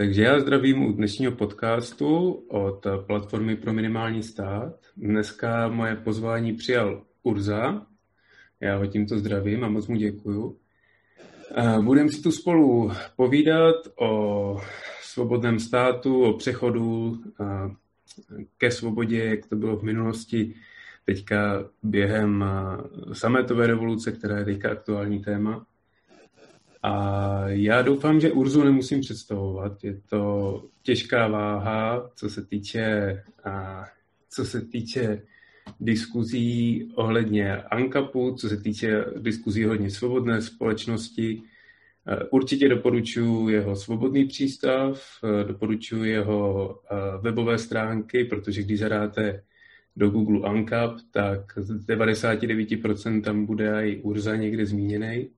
Takže já zdravím u dnešního podcastu od platformy pro minimální stát. Dneska moje pozvání přijal Urza. Já ho tímto zdravím a moc mu děkuju. Budeme si tu spolu povídat o svobodném státu, o přechodu ke svobodě, jak to bylo v minulosti, teďka během sametové revoluce, která je teďka aktuální téma. A já doufám, že Urzu nemusím představovat. Je to těžká váha, co se týče, a, co se týče diskuzí ohledně ANKAPu, co se týče diskuzí ohledně svobodné společnosti. Určitě doporučuji jeho svobodný přístav, doporučuji jeho webové stránky, protože když zadáte do Google ANKAP, tak z 99% tam bude i Urza někde zmíněný.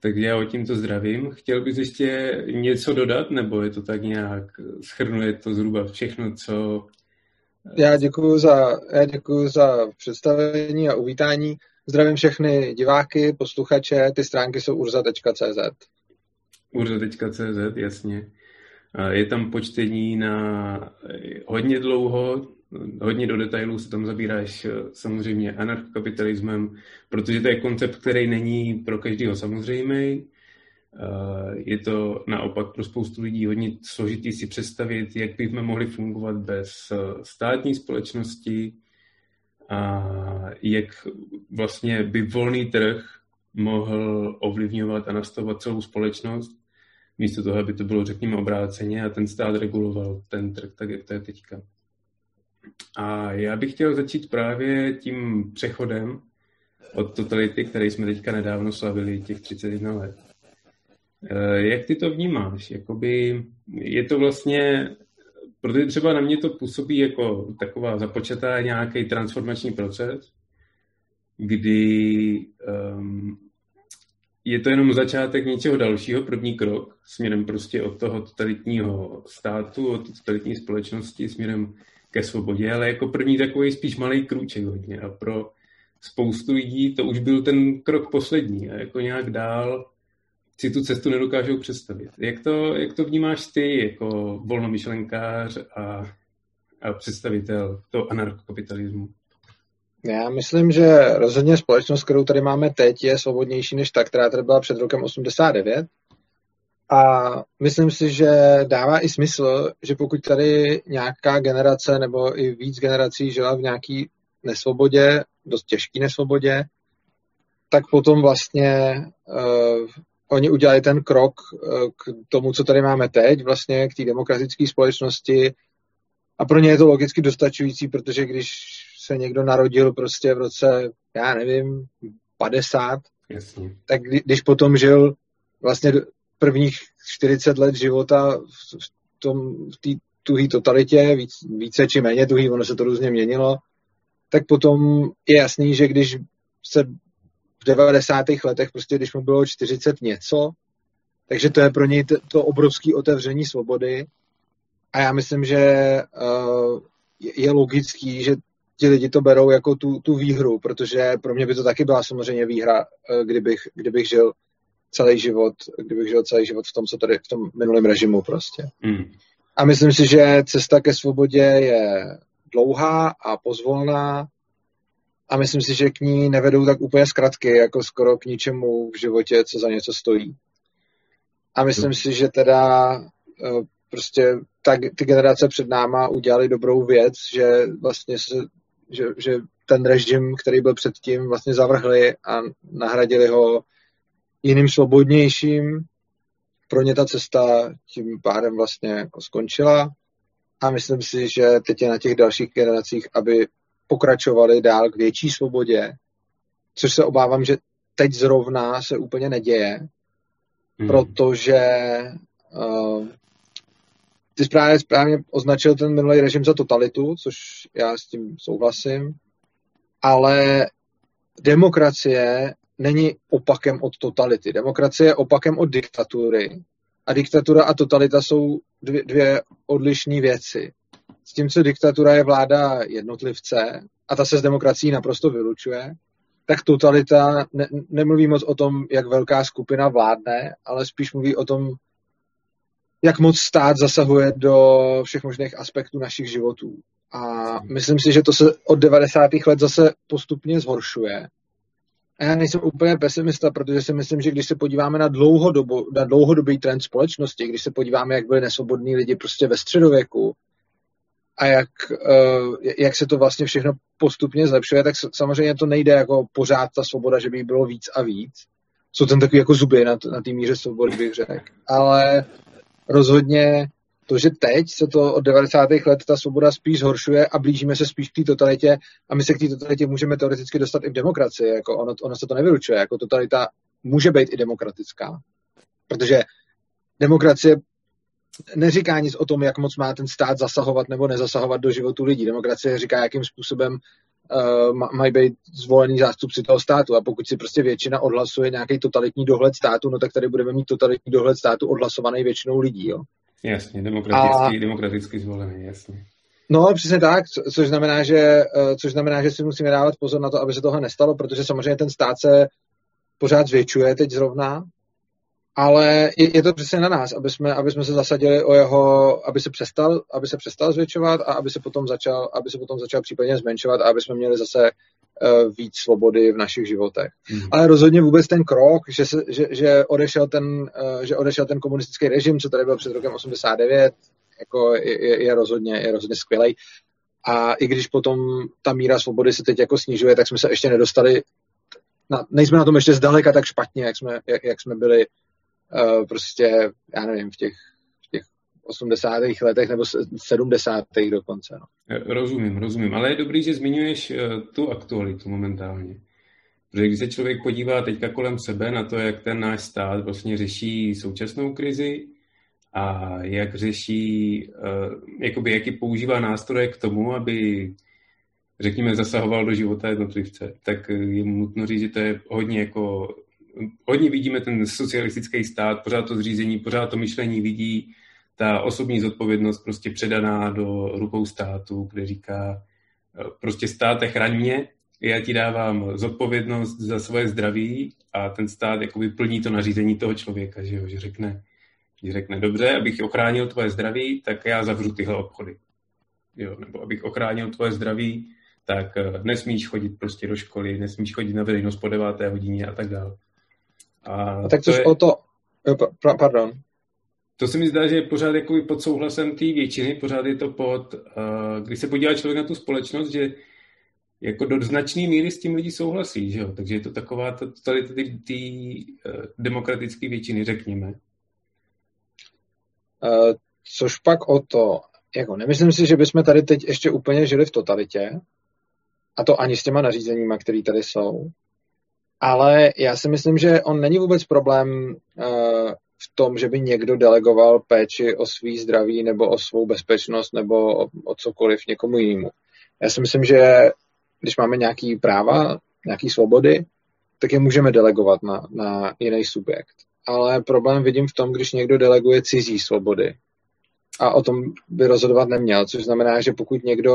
Takže já o tímto zdravím. Chtěl bys ještě něco dodat, nebo je to tak nějak, schrnuje to zhruba všechno, co... Já děkuji za, já děkuji za představení a uvítání. Zdravím všechny diváky, posluchače, ty stránky jsou urza.cz. Urza.cz, jasně. Je tam počtení na hodně dlouho, hodně do detailů se tam zabíráš eh, samozřejmě anarchokapitalismem, protože to je koncept, který není pro každého samozřejmý. Eh, je to naopak pro spoustu lidí hodně složitý si představit, jak bychom mohli fungovat bez eh, státní společnosti a jak vlastně by volný trh mohl ovlivňovat a nastavovat celou společnost, místo toho, aby to bylo, řekněme, obráceně a ten stát reguloval ten trh, tak jak to je teďka. A já bych chtěl začít právě tím přechodem od totality, který jsme teďka nedávno slavili, těch 31 let. Eh, jak ty to vnímáš? Jakoby je to vlastně, protože třeba na mě to působí jako taková započatá nějaký transformační proces, kdy um, je to jenom začátek něčeho dalšího, první krok, směrem prostě od toho totalitního státu, od totalitní společnosti, směrem ke svobodě, ale jako první takový spíš malý krůček hodně a pro spoustu lidí to už byl ten krok poslední a jako nějak dál si tu cestu nedokážou představit. Jak to, jak to vnímáš ty jako volnomyšlenkář a, a představitel toho anarchokapitalismu? Já myslím, že rozhodně společnost, kterou tady máme teď, je svobodnější než ta, která tady byla před rokem 89. A myslím si, že dává i smysl, že pokud tady nějaká generace nebo i víc generací žila v nějaký nesvobodě, dost těžký nesvobodě, tak potom vlastně uh, oni udělali ten krok uh, k tomu, co tady máme teď, vlastně k té demokratické společnosti. A pro ně je to logicky dostačující, protože když se někdo narodil prostě v roce, já nevím, 50, Jasně. tak když potom žil vlastně prvních 40 let života v, tom, v té tuhé totalitě, víc, více či méně tuhý, ono se to různě měnilo, tak potom je jasný, že když se v 90. letech, prostě když mu bylo 40 něco, takže to je pro něj to obrovské otevření svobody. A já myslím, že uh, je logický, že ti lidi to berou jako tu, tu výhru, protože pro mě by to taky byla samozřejmě výhra, uh, kdybych, kdybych žil celý život, kdybych žil celý život v tom, co tady v tom minulém režimu prostě. Mm. A myslím si, že cesta ke svobodě je dlouhá a pozvolná a myslím si, že k ní nevedou tak úplně zkratky, jako skoro k ničemu v životě, co za něco stojí. A myslím mm. si, že teda eh, prostě tak ty generace před náma udělali dobrou věc, že vlastně se, že, že ten režim, který byl předtím, vlastně zavrhli a nahradili ho jiným svobodnějším. Pro ně ta cesta tím pádem vlastně jako skončila a myslím si, že teď je na těch dalších generacích, aby pokračovali dál k větší svobodě, což se obávám, že teď zrovna se úplně neděje, hmm. protože uh, ty správně, správně označil ten minulý režim za totalitu, což já s tím souhlasím, ale demokracie není opakem od totality. Demokracie je opakem od diktatury. A diktatura a totalita jsou dvě, dvě odlišné věci. S tím, co diktatura je vláda jednotlivce, a ta se s demokracií naprosto vylučuje, tak totalita ne, nemluví moc o tom, jak velká skupina vládne, ale spíš mluví o tom, jak moc stát zasahuje do všech možných aspektů našich životů. A myslím si, že to se od 90. let zase postupně zhoršuje. Já nejsem úplně pesimista, protože si myslím, že když se podíváme na, dlouhodobu, na dlouhodobý trend společnosti, když se podíváme, jak byli nesvobodní lidi prostě ve středověku a jak, uh, jak se to vlastně všechno postupně zlepšuje, tak samozřejmě to nejde jako pořád ta svoboda, že by jí bylo víc a víc. Jsou tam takový jako zuby na, na té míře svobody, bych řekl. Ale rozhodně to, že teď se to od 90. let ta svoboda spíš zhoršuje a blížíme se spíš k té totalitě a my se k té totalitě můžeme teoreticky dostat i v demokracii. Jako ono, ono se to nevylučuje. Jako totalita může být i demokratická. Protože demokracie neříká nic o tom, jak moc má ten stát zasahovat nebo nezasahovat do životu lidí. Demokracie říká, jakým způsobem uh, mají být zvolený zástupci toho státu. A pokud si prostě většina odhlasuje nějaký totalitní dohled státu, no tak tady budeme mít totalitní dohled státu odhlasovaný většinou lidí. Jo? Jasně, demokraticky, a... demokraticky zvolený, jasně. No, přesně tak, což znamená, že, eh, což znamená, že si musíme dávat pozor na to, aby se toho nestalo, protože samozřejmě ten stát se pořád zvětšuje teď zrovna, ale je, je to přesně na nás, aby jsme, aby jsme se zasadili o jeho, aby se přestal, aby se přestal zvětšovat a aby se potom začal, aby se potom začal případně zmenšovat a aby jsme měli zase víc svobody v našich životech. Mm. Ale rozhodně vůbec ten krok, že, se, že, že, odešel ten, uh, že odešel ten komunistický režim, co tady byl před rokem 89, jako je, je, je rozhodně, je rozhodně skvělý. A i když potom ta míra svobody se teď jako snižuje, tak jsme se ještě nedostali, na, nejsme na tom ještě zdaleka tak špatně, jak jsme, jak, jak jsme byli uh, prostě, já nevím, v těch 80. letech nebo 70. dokonce. No. Rozumím, rozumím, ale je dobrý, že zmiňuješ uh, tu aktualitu momentálně. Protože když se člověk podívá teďka kolem sebe na to, jak ten náš stát vlastně řeší současnou krizi a jak řeší, uh, jakoby jaký používá nástroje k tomu, aby řekněme, zasahoval do života jednotlivce, tak je nutno říct, že to je hodně jako hodně vidíme ten socialistický stát, pořád to zřízení, pořád to myšlení vidí, ta osobní zodpovědnost prostě předaná do rukou státu, kde říká, eh, prostě státe chraň mě, já ti dávám zodpovědnost za svoje zdraví a ten stát jakoby plní to nařízení toho člověka, že, jo, že řekne, že řekne, dobře, abych ochránil tvoje zdraví, tak já zavřu tyhle obchody. Jo, nebo abych ochránil tvoje zdraví, tak eh, nesmíš chodit prostě do školy, nesmíš chodit na veřejnost po deváté hodině a tak dále. A, a tak což je, o to, pardon. To se mi zdá, že je pořád jako pod souhlasem té většiny, pořád je to pod, uh, když se podívá člověk na tu společnost, že jako do značné míry s tím lidi souhlasí, že jo? Takže je to taková tady ty, ty uh, demokratické většiny, řekněme. Uh, což pak o to, jako nemyslím si, že bychom tady teď ještě úplně žili v totalitě, a to ani s těma nařízeníma, které tady jsou, ale já si myslím, že on není vůbec problém uh, tom, že by někdo delegoval péči o svý zdraví nebo o svou bezpečnost nebo o, o cokoliv někomu jinému. Já si myslím, že když máme nějaký práva, nějaký svobody, tak je můžeme delegovat na, na jiný subjekt. Ale problém vidím v tom, když někdo deleguje cizí svobody. A o tom by rozhodovat neměl, což znamená, že pokud někdo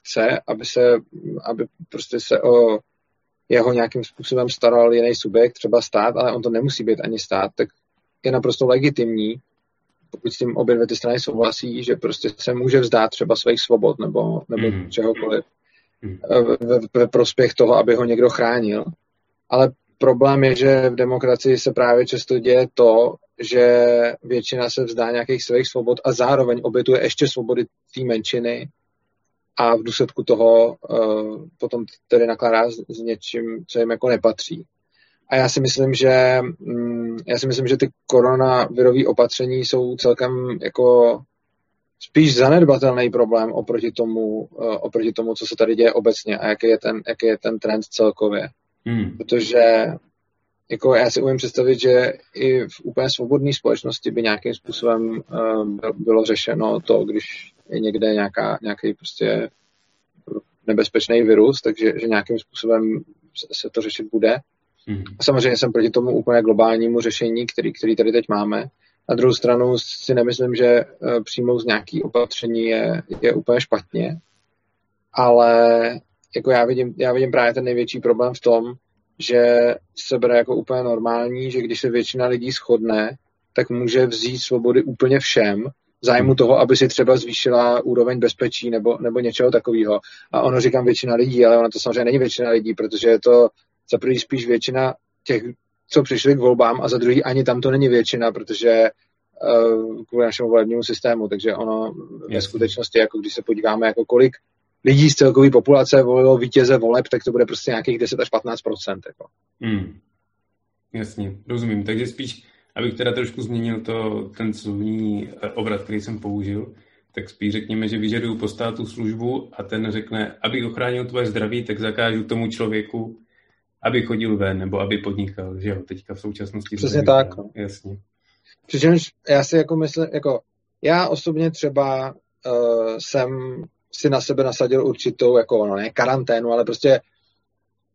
chce, aby se, aby prostě se o jeho nějakým způsobem staral jiný subjekt, třeba stát, ale on to nemusí být ani stát, tak je naprosto legitimní, pokud s tím obě dvě ty strany souhlasí, že prostě se může vzdát třeba svých svobod nebo, nebo mm. čehokoliv mm. ve, ve prospěch toho, aby ho někdo chránil. Ale problém je, že v demokracii se právě často děje to, že většina se vzdá nějakých svých svobod a zároveň obětuje ještě svobody té menšiny a v důsledku toho uh, potom tedy nakládá s, s něčím, co jim jako nepatří. A já si myslím, že um, já si myslím, že ty koronavirové opatření jsou celkem jako spíš zanedbatelný problém oproti tomu, uh, oproti tomu, co se tady děje obecně a jaký je ten, jaký je ten trend celkově. Hmm. Protože jako já si umím představit, že i v úplně svobodné společnosti by nějakým způsobem uh, bylo řešeno to, když je někde nějaká, nějaký prostě nebezpečný virus, takže že nějakým způsobem se to řešit bude. Hmm. Samozřejmě jsem proti tomu úplně globálnímu řešení, který, který tady teď máme. Na druhou stranu si nemyslím, že eh, přijmout z nějaký opatření je, je úplně špatně, ale jako já vidím, já vidím právě ten největší problém v tom, že se bere jako úplně normální, že když se většina lidí shodne, tak může vzít svobody úplně všem, v zájmu toho, aby si třeba zvýšila úroveň bezpečí nebo, nebo něčeho takového. A ono říkám většina lidí, ale ono to samozřejmě není většina lidí, protože je to za prvý spíš většina těch, co přišli k volbám a za druhý ani tam to není většina, protože uh, kvůli našemu volebnímu systému, takže ono ve skutečnosti, jako když se podíváme, jako kolik lidí z celkové populace volilo vítěze voleb, tak to bude prostě nějakých 10 až 15 jako. Hmm. Jasně, rozumím. Takže spíš, abych teda trošku změnil to, ten slovní eh, obrat, který jsem použil, tak spíš řekněme, že vyžaduju po státu službu a ten řekne, abych ochránil tvoje zdraví, tak zakážu tomu člověku, aby chodil ven nebo aby podnikal, že jo, teďka v současnosti. Přesně tak. Jasně. Přičemž já si jako myslím, jako já osobně třeba uh, jsem si na sebe nasadil určitou, jako no ne karanténu, ale prostě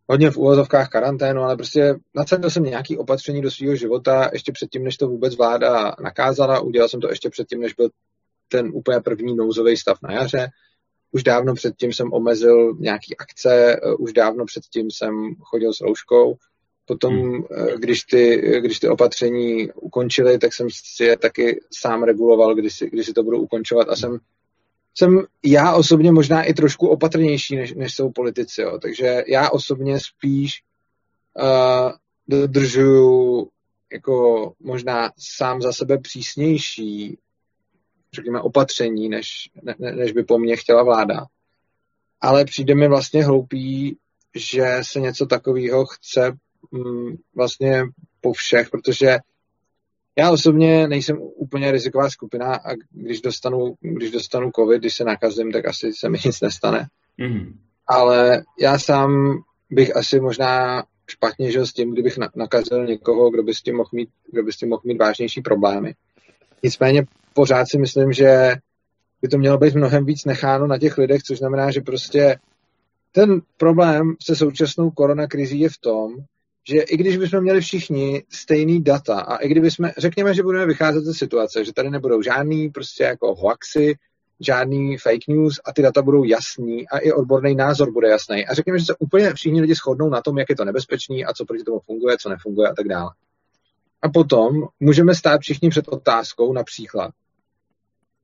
hodně v úvozovkách karanténu, ale prostě nasadil jsem nějaký opatření do svého života ještě předtím, než to vůbec vláda nakázala. Udělal jsem to ještě předtím, než byl ten úplně první nouzový stav na jaře. Už dávno předtím jsem omezil nějaký akce, už dávno předtím jsem chodil s rouškou. Potom, hmm. když, ty, když ty opatření ukončily, tak jsem si je taky sám reguloval, kdy si, kdy si to budu ukončovat a jsem jsem já osobně možná i trošku opatrnější, než, než jsou politici. Jo. Takže já osobně spíš uh, dodržuju jako možná sám za sebe přísnější řekněme, opatření, než, ne, než by po mně chtěla vláda. Ale přijde mi vlastně hloupý, že se něco takového chce mm, vlastně po všech, protože já osobně nejsem úplně riziková skupina a když dostanu, když dostanu covid, když se nakazím, tak asi se mi nic nestane. Mm. Ale já sám bych asi možná špatně žil s tím, kdybych nakazil někoho, kdo by s tím mohl mít, kdo by s tím mohl mít vážnější problémy. Nicméně pořád si myslím, že by to mělo být mnohem víc necháno na těch lidech, což znamená, že prostě ten problém se současnou koronakrizí je v tom, že i když bychom měli všichni stejný data a i kdybychom, řekněme, že budeme vycházet ze situace, že tady nebudou žádný prostě jako hoaxy, žádný fake news a ty data budou jasný a i odborný názor bude jasný. A řekněme, že se úplně všichni lidi shodnou na tom, jak je to nebezpečný a co proti tomu funguje, co nefunguje a tak dále. A potom můžeme stát všichni před otázkou například,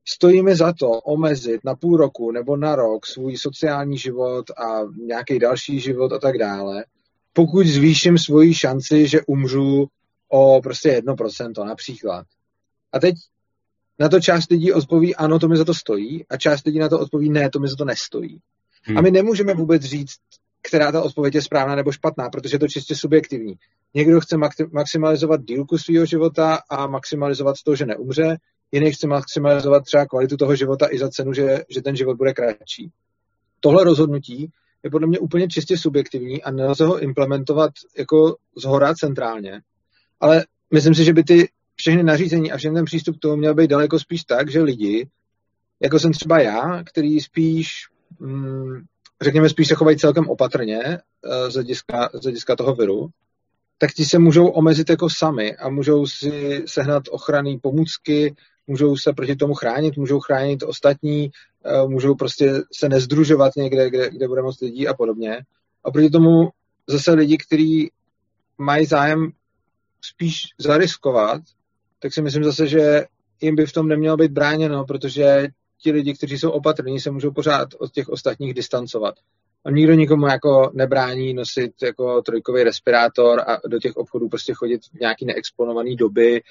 stojí za to omezit na půl roku nebo na rok svůj sociální život a nějaký další život a tak dále, pokud zvýším svoji šanci, že umřu o prostě jedno procento například. A teď na to část lidí odpoví, ano, to mi za to stojí, a část lidí na to odpoví, ne, to mi za to nestojí. Hmm. A my nemůžeme vůbec říct, která ta odpověď je správná nebo špatná, protože je to čistě subjektivní. Někdo chce maximalizovat dílku svého života a maximalizovat to, že neumře, jiný chce maximalizovat třeba kvalitu toho života i za cenu, že, že ten život bude kratší. Tohle rozhodnutí je podle mě úplně čistě subjektivní a nelze ho implementovat jako zhora centrálně. Ale myslím si, že by ty všechny nařízení a všechny ten přístup k tomu měl být daleko spíš tak, že lidi, jako jsem třeba já, který spíš, mm, řekněme, spíš se chovají celkem opatrně uh, z hlediska, z hlediska toho viru, tak ti se můžou omezit jako sami a můžou si sehnat ochranné pomůcky, můžou se proti tomu chránit, můžou chránit ostatní, eh, můžou prostě se nezdružovat někde, kde, kde bude moc lidí a podobně. A proti tomu zase lidi, kteří mají zájem spíš zariskovat, tak si myslím zase, že jim by v tom nemělo být bráněno, protože ti lidi, kteří jsou opatrní, se můžou pořád od těch ostatních distancovat. A nikdo nikomu jako nebrání nosit jako trojkový respirátor a do těch obchodů prostě chodit v nějaký neexponovaný doby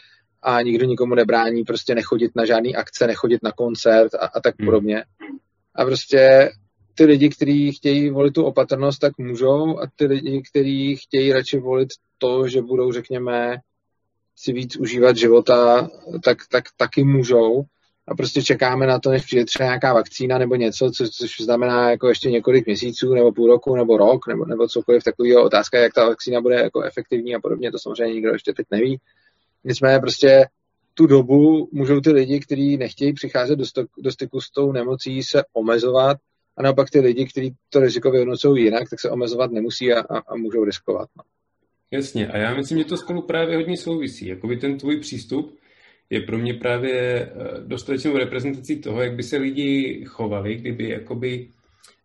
a nikdo nikomu nebrání prostě nechodit na žádný akce, nechodit na koncert a, a tak hmm. podobně. A prostě ty lidi, kteří chtějí volit tu opatrnost, tak můžou a ty lidi, kteří chtějí radši volit to, že budou, řekněme, si víc užívat života, tak, tak taky můžou. A prostě čekáme na to, než přijde třeba nějaká vakcína nebo něco, co, což znamená jako ještě několik měsíců nebo půl roku nebo rok nebo, nebo cokoliv takového. Otázka, jak ta vakcína bude jako efektivní a podobně, to samozřejmě nikdo ještě teď neví. Nicméně prostě tu dobu můžou ty lidi, kteří nechtějí přicházet do, stok, do styku s tou nemocí, se omezovat a naopak ty lidi, kteří to riziko vyhodnocují jinak, tak se omezovat nemusí a, a, a můžou riskovat. No. Jasně, a já myslím, že to spolu právě hodně souvisí. Jakoby ten tvůj přístup je pro mě právě eh, dostatečnou reprezentací toho, jak by se lidi chovali, kdyby jakoby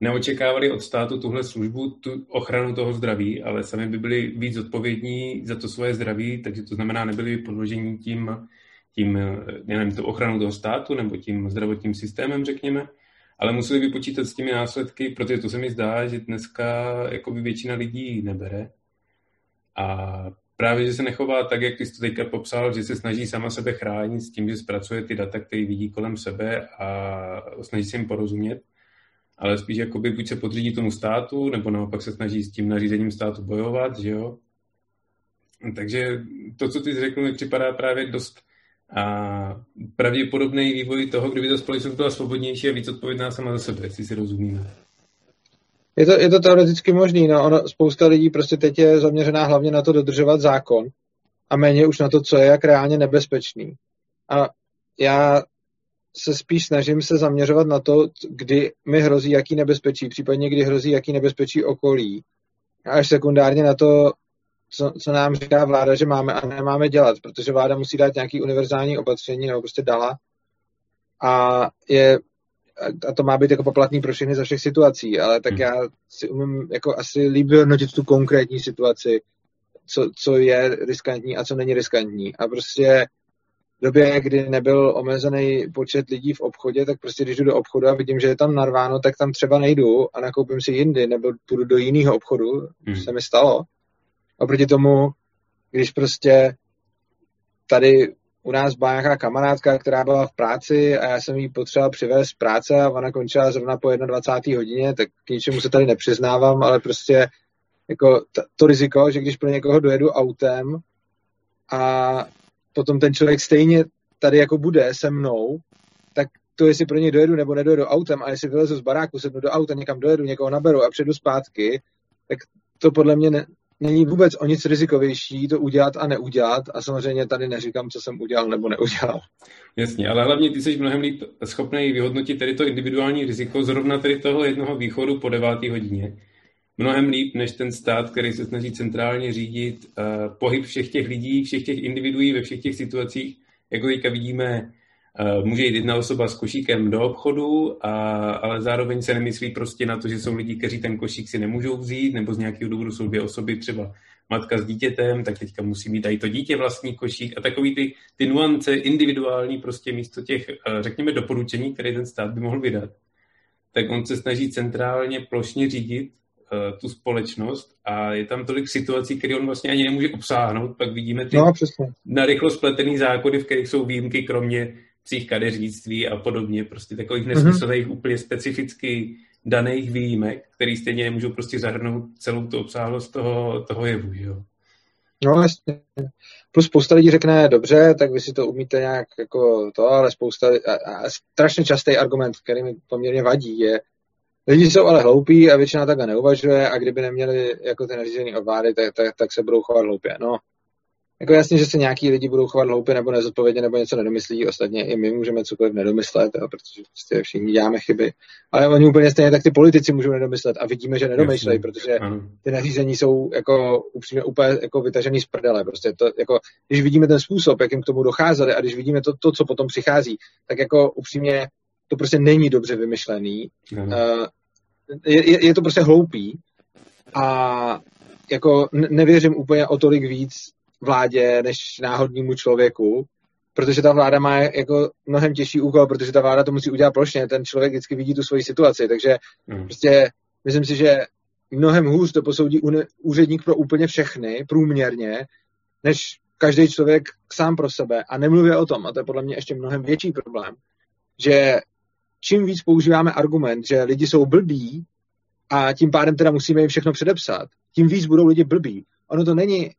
neočekávali od státu tuhle službu, tu ochranu toho zdraví, ale sami by byli víc odpovědní za to svoje zdraví, takže to znamená, nebyli podložení tím tím, nevím, tou ochranou toho státu nebo tím zdravotním systémem, řekněme, ale museli by počítat s těmi následky, protože to se mi zdá, že dneska jakoby většina lidí nebere. A právě, že se nechová tak, jak jsi to teďka popsal, že se snaží sama sebe chránit s tím, že zpracuje ty data, které vidí kolem sebe a snaží se jim porozumět, ale spíš jakoby buď se podřídí tomu státu, nebo naopak se snaží s tím nařízením státu bojovat, že jo. Takže to, co ty jsi řekl, mi připadá právě dost a pravděpodobný vývoj toho, kdyby ta společnost byla svobodnější a víc odpovědná sama za sebe, jestli si rozumíme. Je to, je to teoreticky možný, no ono, spousta lidí prostě teď je zaměřená hlavně na to dodržovat zákon a méně už na to, co je jak reálně nebezpečný. A já se spíš snažím se zaměřovat na to, kdy mi hrozí jaký nebezpečí, případně kdy hrozí jaký nebezpečí okolí. A až sekundárně na to, co, co nám říká vláda, že máme a nemáme dělat, protože vláda musí dát nějaký univerzální opatření, nebo prostě dala. A je a to má být jako poplatný pro všechny za všech situací, ale tak hmm. já si umím jako asi líbí hodnotit tu konkrétní situaci, co, co je riskantní a co není riskantní. A prostě době, kdy nebyl omezený počet lidí v obchodě, tak prostě když jdu do obchodu a vidím, že je tam narváno, tak tam třeba nejdu a nakoupím si jindy, nebo půjdu do jiného obchodu, hmm. se mi stalo. Oproti tomu, když prostě tady u nás byla nějaká kamarádka, která byla v práci a já jsem jí potřeboval přivést z práce a ona končila zrovna po 21. hodině, tak k ničemu se tady nepřiznávám, ale prostě jako to riziko, že když pro někoho dojedu autem a potom ten člověk stejně tady jako bude se mnou, tak to, jestli pro něj dojedu nebo nedojedu autem, a jestli vylezu z baráku, sednu do auta, někam dojedu, někoho naberu a přijdu zpátky, tak to podle mě ne, není vůbec o nic rizikovější to udělat a neudělat a samozřejmě tady neříkám, co jsem udělal nebo neudělal. Jasně, ale hlavně ty jsi mnohem líp schopný vyhodnotit tedy to individuální riziko zrovna tedy toho jednoho východu po devátý hodině. Mnohem líp než ten stát, který se snaží centrálně řídit uh, pohyb všech těch lidí, všech těch individuí ve všech těch situacích, jako teďka vidíme Eh, může jít jedna osoba s košíkem do obchodu, a, ale zároveň se nemyslí prostě na to, že jsou lidi, kteří ten košík si nemůžou vzít, nebo z nějakého důvodu jsou dvě osoby, třeba matka s dítětem, tak teďka musí mít i to dítě vlastní košík. A takový ty, ty nuance individuální prostě místo těch, eh, řekněme, doporučení, které ten stát by mohl vydat, tak on se snaží centrálně plošně řídit uh, tu společnost a je tam tolik situací, které on vlastně ani nemůže obsáhnout. Pak vidíme ty no, na rychlo spletený zákony, v kterých jsou výjimky, kromě psích kadeřnictví a podobně, prostě takových mhm. nesmyslných, mm-hmm. úplně specificky daných výjimek, který stejně nemůžou prostě zahrnout celou tu obsáhlost toho, toho jevu, jo. No jasně. Plus spousta lidí řekne, dobře, tak vy si to umíte nějak jako to, ale spousta, a, a strašně častý argument, který mi poměrně vadí, je, lidi jsou ale hloupí a většina takhle neuvažuje a kdyby neměli jako ty nařízení od vlády, tak, tak, tak se budou chovat hloupě. No, jako jasně, že se nějaký lidi budou chovat hloupě nebo nezodpovědně nebo něco nedomyslí, ostatně i my můžeme cokoliv nedomyslet, jo, protože prostě všichni děláme chyby. Ale oni úplně stejně tak ty politici můžou nedomyslet a vidíme, že nedomýšlejí, protože ty nařízení jsou jako upřímně úplně jako vytažený z prdele. Prostě to, jako, když vidíme ten způsob, jakým k tomu docházeli a když vidíme to, to, co potom přichází, tak jako upřímně to prostě není dobře vymyšlený. Uh, je, je to prostě hloupý a jako nevěřím úplně o tolik víc vládě než náhodnímu člověku, protože ta vláda má jako mnohem těžší úkol, protože ta vláda to musí udělat plošně, ten člověk vždycky vidí tu svoji situaci, takže mm. prostě myslím si, že mnohem hůř to posoudí úředník pro úplně všechny, průměrně, než každý člověk sám pro sebe. A nemluvě o tom, a to je podle mě ještě mnohem větší problém, že čím víc používáme argument, že lidi jsou blbí a tím pádem teda musíme jim všechno předepsat, tím víc budou lidi blbí. Ono to není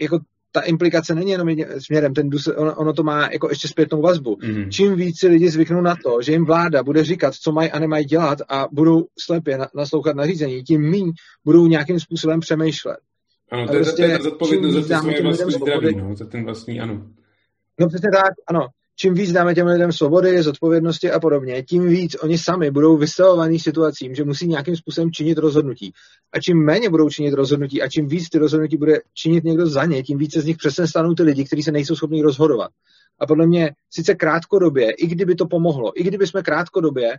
jako ta implikace není jenom směrem, ten dus, ono, ono to má jako ještě zpětnou vazbu. Mm. Čím víc si lidi zvyknou na to, že jim vláda bude říkat, co mají a nemají dělat a budou slepě na, naslouchat nařízení, tím míň budou nějakým způsobem přemýšlet. Ano, to je, prostě, to je zodpovědnost za svoje vlastní zdraví, no, za ten vlastní, ano. No přesně tak, ano čím víc dáme těm lidem svobody, zodpovědnosti a podobně, tím víc oni sami budou vystavovaní situacím, že musí nějakým způsobem činit rozhodnutí. A čím méně budou činit rozhodnutí a čím víc ty rozhodnutí bude činit někdo za ně, tím více z nich přesně stanou ty lidi, kteří se nejsou schopni rozhodovat. A podle mě sice krátkodobě, i kdyby to pomohlo, i kdyby jsme krátkodobě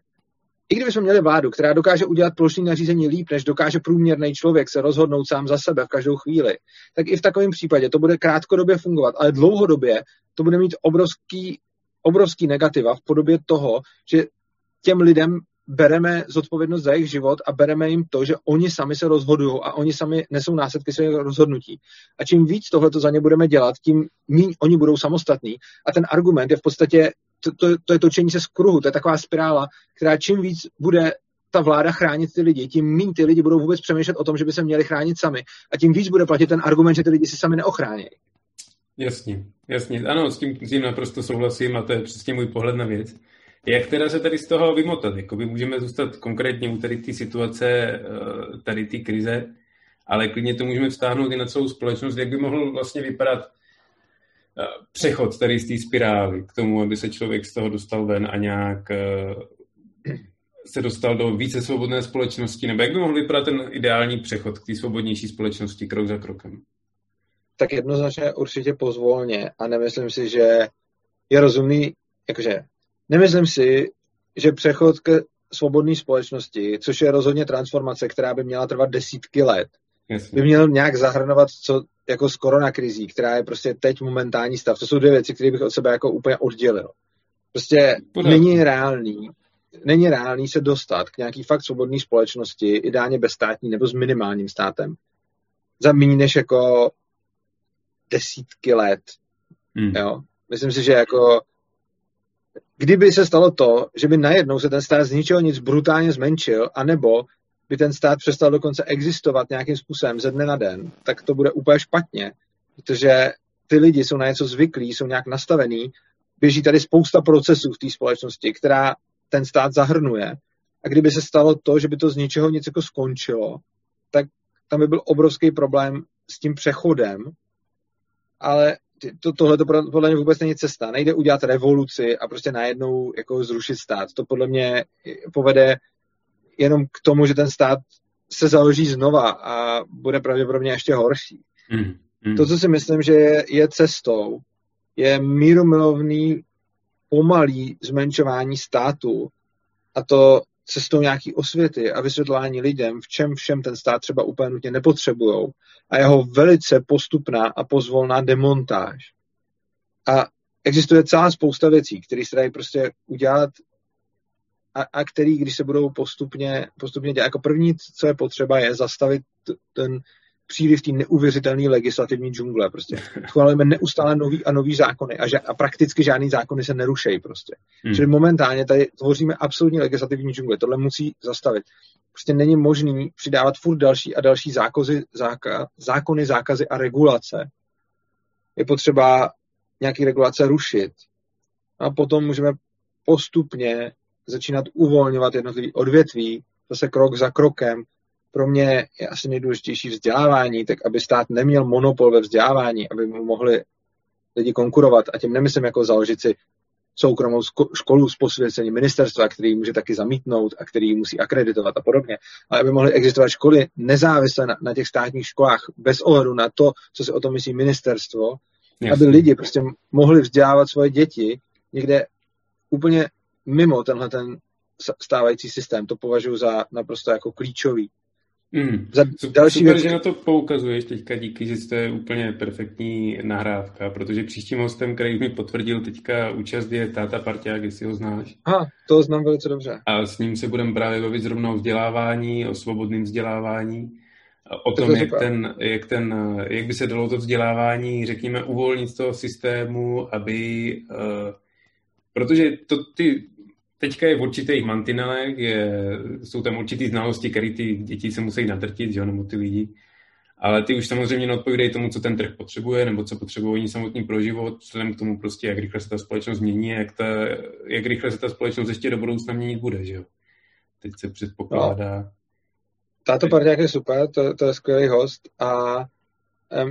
i kdybychom měli vládu, která dokáže udělat plošní nařízení líp, než dokáže průměrný člověk se rozhodnout sám za sebe v každou chvíli, tak i v takovém případě to bude krátkodobě fungovat, ale dlouhodobě to bude mít obrovský, obrovský negativa v podobě toho, že těm lidem bereme zodpovědnost za jejich život a bereme jim to, že oni sami se rozhodují a oni sami nesou následky svých rozhodnutí. A čím víc tohle za ně budeme dělat, tím méně oni budou samostatní. A ten argument je v podstatě, to, to, to je točení se z kruhu, to je taková spirála, která čím víc bude ta vláda chránit ty lidi, tím méně ty lidi budou vůbec přemýšlet o tom, že by se měli chránit sami. A tím víc bude platit ten argument, že ty lidi si sami neochrání. Jasně, jasně. Ano, s tím, s tím naprosto souhlasím a to je přesně můj pohled na věc. Jak teda se tady z toho vymotat? Jakoby můžeme zůstat konkrétně u tady té situace, eh, tady té krize, ale klidně to můžeme vztáhnout i na celou společnost. Jak by mohl vlastně vypadat eh, přechod tady z té spirály k tomu, aby se člověk z toho dostal ven a nějak eh, se dostal do více svobodné společnosti, nebo jak by mohl vypadat ten ideální přechod k té svobodnější společnosti krok za krokem? Tak jednoznačně určitě pozvolně a nemyslím si, že je rozumný, jakože Nemyslím si, že přechod ke svobodné společnosti, což je rozhodně transformace, která by měla trvat desítky let, Jasně. by měl nějak zahrnovat co jako s koronakrizí, která je prostě teď momentální stav. To jsou dvě věci, které bych od sebe jako úplně oddělil. Prostě Podat. není reálný, není reálný se dostat k nějaký fakt svobodné společnosti, ideálně bezstátní nebo s minimálním státem, za méně než jako desítky let. Hmm. Jo? Myslím si, že jako kdyby se stalo to, že by najednou se ten stát z ničeho nic brutálně zmenšil, anebo by ten stát přestal dokonce existovat nějakým způsobem ze dne na den, tak to bude úplně špatně, protože ty lidi jsou na něco zvyklí, jsou nějak nastavení, běží tady spousta procesů v té společnosti, která ten stát zahrnuje. A kdyby se stalo to, že by to z ničeho nic jako skončilo, tak tam by byl obrovský problém s tím přechodem, ale to, tohle to podle mě vůbec není cesta. Nejde udělat revoluci a prostě najednou jako zrušit stát. To podle mě povede jenom k tomu, že ten stát se založí znova a bude pravděpodobně ještě horší. Mm, mm. To, co si myslím, že je, je cestou, je mírumilovný pomalý zmenšování státu a to cestou nějaký osvěty a vysvětlování lidem, v čem všem ten stát třeba úplně nutně nepotřebujou a jeho velice postupná a pozvolná demontáž. A existuje celá spousta věcí, které se dají prostě udělat a, a který, když se budou postupně, postupně dělat, jako první, co je potřeba, je zastavit ten příliv té neuvěřitelné legislativní džungle. Prostě. Schvalujeme neustále nový a nový zákony a, ža- a prakticky žádný zákony se nerušejí. Prostě. Hmm. Čili momentálně tady tvoříme absolutní legislativní džungle. Tohle musí zastavit. Prostě není možný přidávat furt další a další zákozy, záka, zákony, zákazy a regulace. Je potřeba nějaké regulace rušit. A potom můžeme postupně začínat uvolňovat jednotlivé odvětví, zase krok za krokem, pro mě je asi nejdůležitější vzdělávání, tak aby stát neměl monopol ve vzdělávání, aby mu mohli lidi konkurovat. A tím nemyslím jako založit si soukromou školu s posvěcením ministerstva, který může taky zamítnout a který musí akreditovat a podobně, ale aby mohly existovat školy nezávisle na, na těch státních školách, bez ohledu na to, co si o tom myslí ministerstvo, Jasně. aby lidi prostě mohli vzdělávat svoje děti někde úplně mimo tenhle ten stávající systém. To považuji za naprosto jako klíčový. Mm. Za další Super, věc... že na to poukazuješ teďka, díky, že to je úplně perfektní nahrávka, protože příštím hostem, který mi potvrdil teďka účast, je Táta Parťák, jestli ho znáš. Aha, to znám velice dobře. A s ním se budeme právě bavit zrovna o vzdělávání, o svobodném vzdělávání, o tom, jak, ten, jak, ten, jak by se dalo to vzdělávání, řekněme, uvolnit z toho systému, aby... Uh, protože to, ty teďka je v určitých mantinelech, je, jsou tam určitý znalosti, které ty děti se musí nadrtit, že jo, nebo ty lidi. Ale ty už samozřejmě neodpovídají tomu, co ten trh potřebuje, nebo co potřebují oni samotný pro život, vzhledem k tomu prostě, jak rychle se ta společnost mění, jak, ta, jak rychle se ta společnost ještě do budoucna měnit bude, že jo. Teď se předpokládá. No. Tato parťák je super, to, to je skvělý host a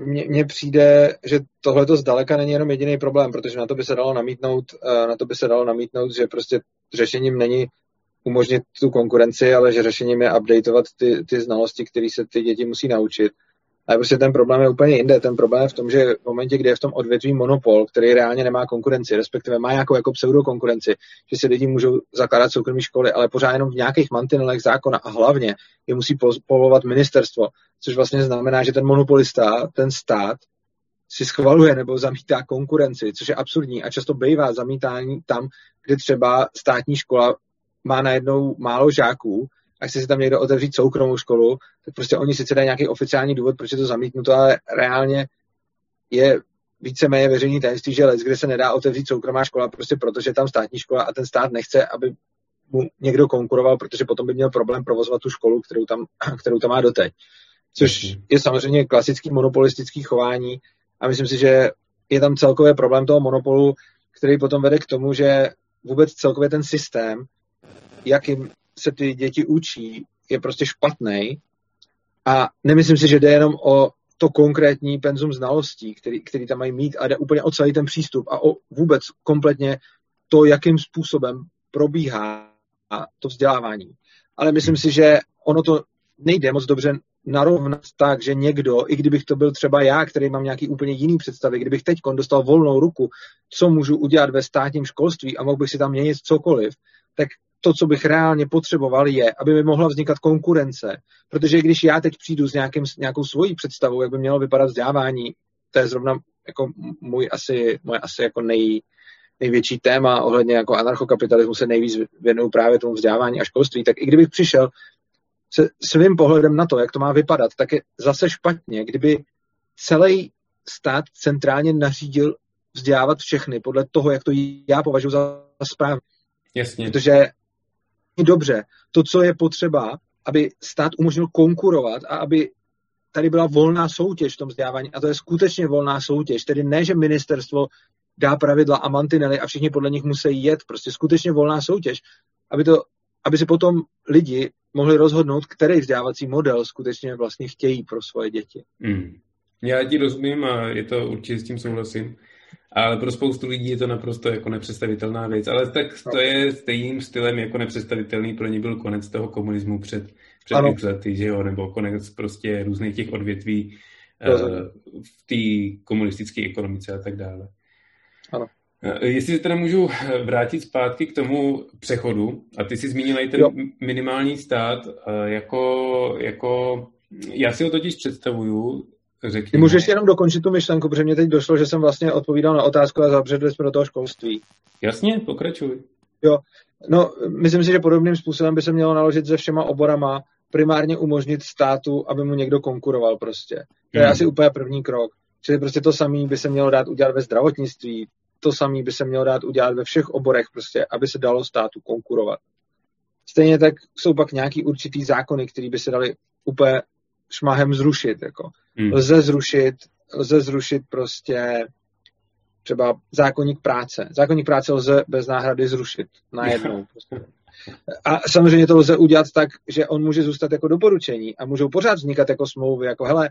mně přijde, že tohle to zdaleka není jenom jediný problém, protože na to by se dalo namítnout, eh, na to by se dalo namítnout, že prostě řešením není umožnit tu konkurenci, ale že řešením je updateovat ty, ty znalosti, které se ty děti musí naučit. Ale prostě ten problém je úplně jinde. Ten problém je v tom, že v momentě, kdy je v tom odvětví monopol, který reálně nemá konkurenci, respektive má nějakou jako pseudokonkurenci, že si lidi můžou zakládat soukromé školy, ale pořád jenom v nějakých mantinelech zákona a hlavně je musí povolovat ministerstvo, což vlastně znamená, že ten monopolista, ten stát, si schvaluje nebo zamítá konkurenci, což je absurdní a často bývá zamítání tam, kde třeba státní škola má najednou málo žáků a chce si tam někdo otevřít soukromou školu, tak prostě oni sice dají nějaký oficiální důvod, proč je to zamítnuto, ale reálně je víceméně veřejný tajemství, že les, kde se nedá otevřít soukromá škola, prostě protože je tam státní škola a ten stát nechce, aby mu někdo konkuroval, protože potom by měl problém provozovat tu školu, kterou tam, kterou tam má doteď. Což je samozřejmě klasický monopolistický chování a myslím si, že je tam celkově problém toho monopolu, který potom vede k tomu, že vůbec celkově ten systém, jakým se ty děti učí, je prostě špatný. A nemyslím si, že jde jenom o to konkrétní penzum znalostí, který, který tam mají mít, a jde úplně o celý ten přístup a o vůbec kompletně to, jakým způsobem probíhá to vzdělávání. Ale myslím si, že ono to nejde moc dobře narovnat tak, že někdo, i kdybych to byl třeba já, který mám nějaký úplně jiný představy, kdybych teď dostal volnou ruku, co můžu udělat ve státním školství a mohl bych si tam měnit cokoliv, tak to, co bych reálně potřeboval, je, aby mi mohla vznikat konkurence. Protože když já teď přijdu s nějakým, nějakou svojí představou, jak by mělo vypadat vzdělávání, to je zrovna jako můj asi, moje asi jako nej, největší téma ohledně jako anarchokapitalismu se nejvíc věnuju právě tomu vzdělávání a školství, tak i kdybych přišel se svým pohledem na to, jak to má vypadat, tak je zase špatně, kdyby celý stát centrálně nařídil vzdělávat všechny podle toho, jak to já považuji za správně. Jasně. Protože dobře, to, co je potřeba, aby stát umožnil konkurovat a aby tady byla volná soutěž v tom vzdělávání a to je skutečně volná soutěž, tedy ne, že ministerstvo dá pravidla a mantinely a všichni podle nich musí jet, prostě skutečně volná soutěž, aby, to, aby si potom lidi mohli rozhodnout, který vzdělávací model skutečně vlastně chtějí pro svoje děti. Mm. Já ti rozumím a je to určitě s tím souhlasím. Ale pro spoustu lidí je to naprosto jako nepředstavitelná věc. Ale tak to je stejným stylem jako nepředstavitelný pro ně byl konec toho komunismu před, před lety, že jo? Nebo konec prostě různých těch odvětví uh, v té komunistické ekonomice a tak dále. Ano. Eh, jestli se teda můžu vrátit zpátky k tomu přechodu, a ty jsi zmínil i ten jo. minimální stát, eh, jako, jako, já si ho totiž představuju, řekni. Ty můžeš jenom dokončit tu myšlenku, protože mě teď došlo, že jsem vlastně odpovídal na otázku a zabředli jsme do toho školství. Jasně, pokračuj. Jo, no, myslím si, že podobným způsobem by se mělo naložit se všema oborama, primárně umožnit státu, aby mu někdo konkuroval prostě. To je hmm. asi úplně první krok. Čili prostě to samé by se mělo dát udělat ve zdravotnictví, to samé by se mělo dát udělat ve všech oborech, prostě, aby se dalo státu konkurovat. Stejně tak jsou pak nějaký určitý zákony, které by se dali úplně šmahem zrušit. Jako. Hmm. Lze zrušit, lze zrušit prostě třeba zákonník práce. Zákonník práce lze bez náhrady zrušit najednou. Prostě. A samozřejmě to lze udělat tak, že on může zůstat jako doporučení a můžou pořád vznikat jako smlouvy, jako hele,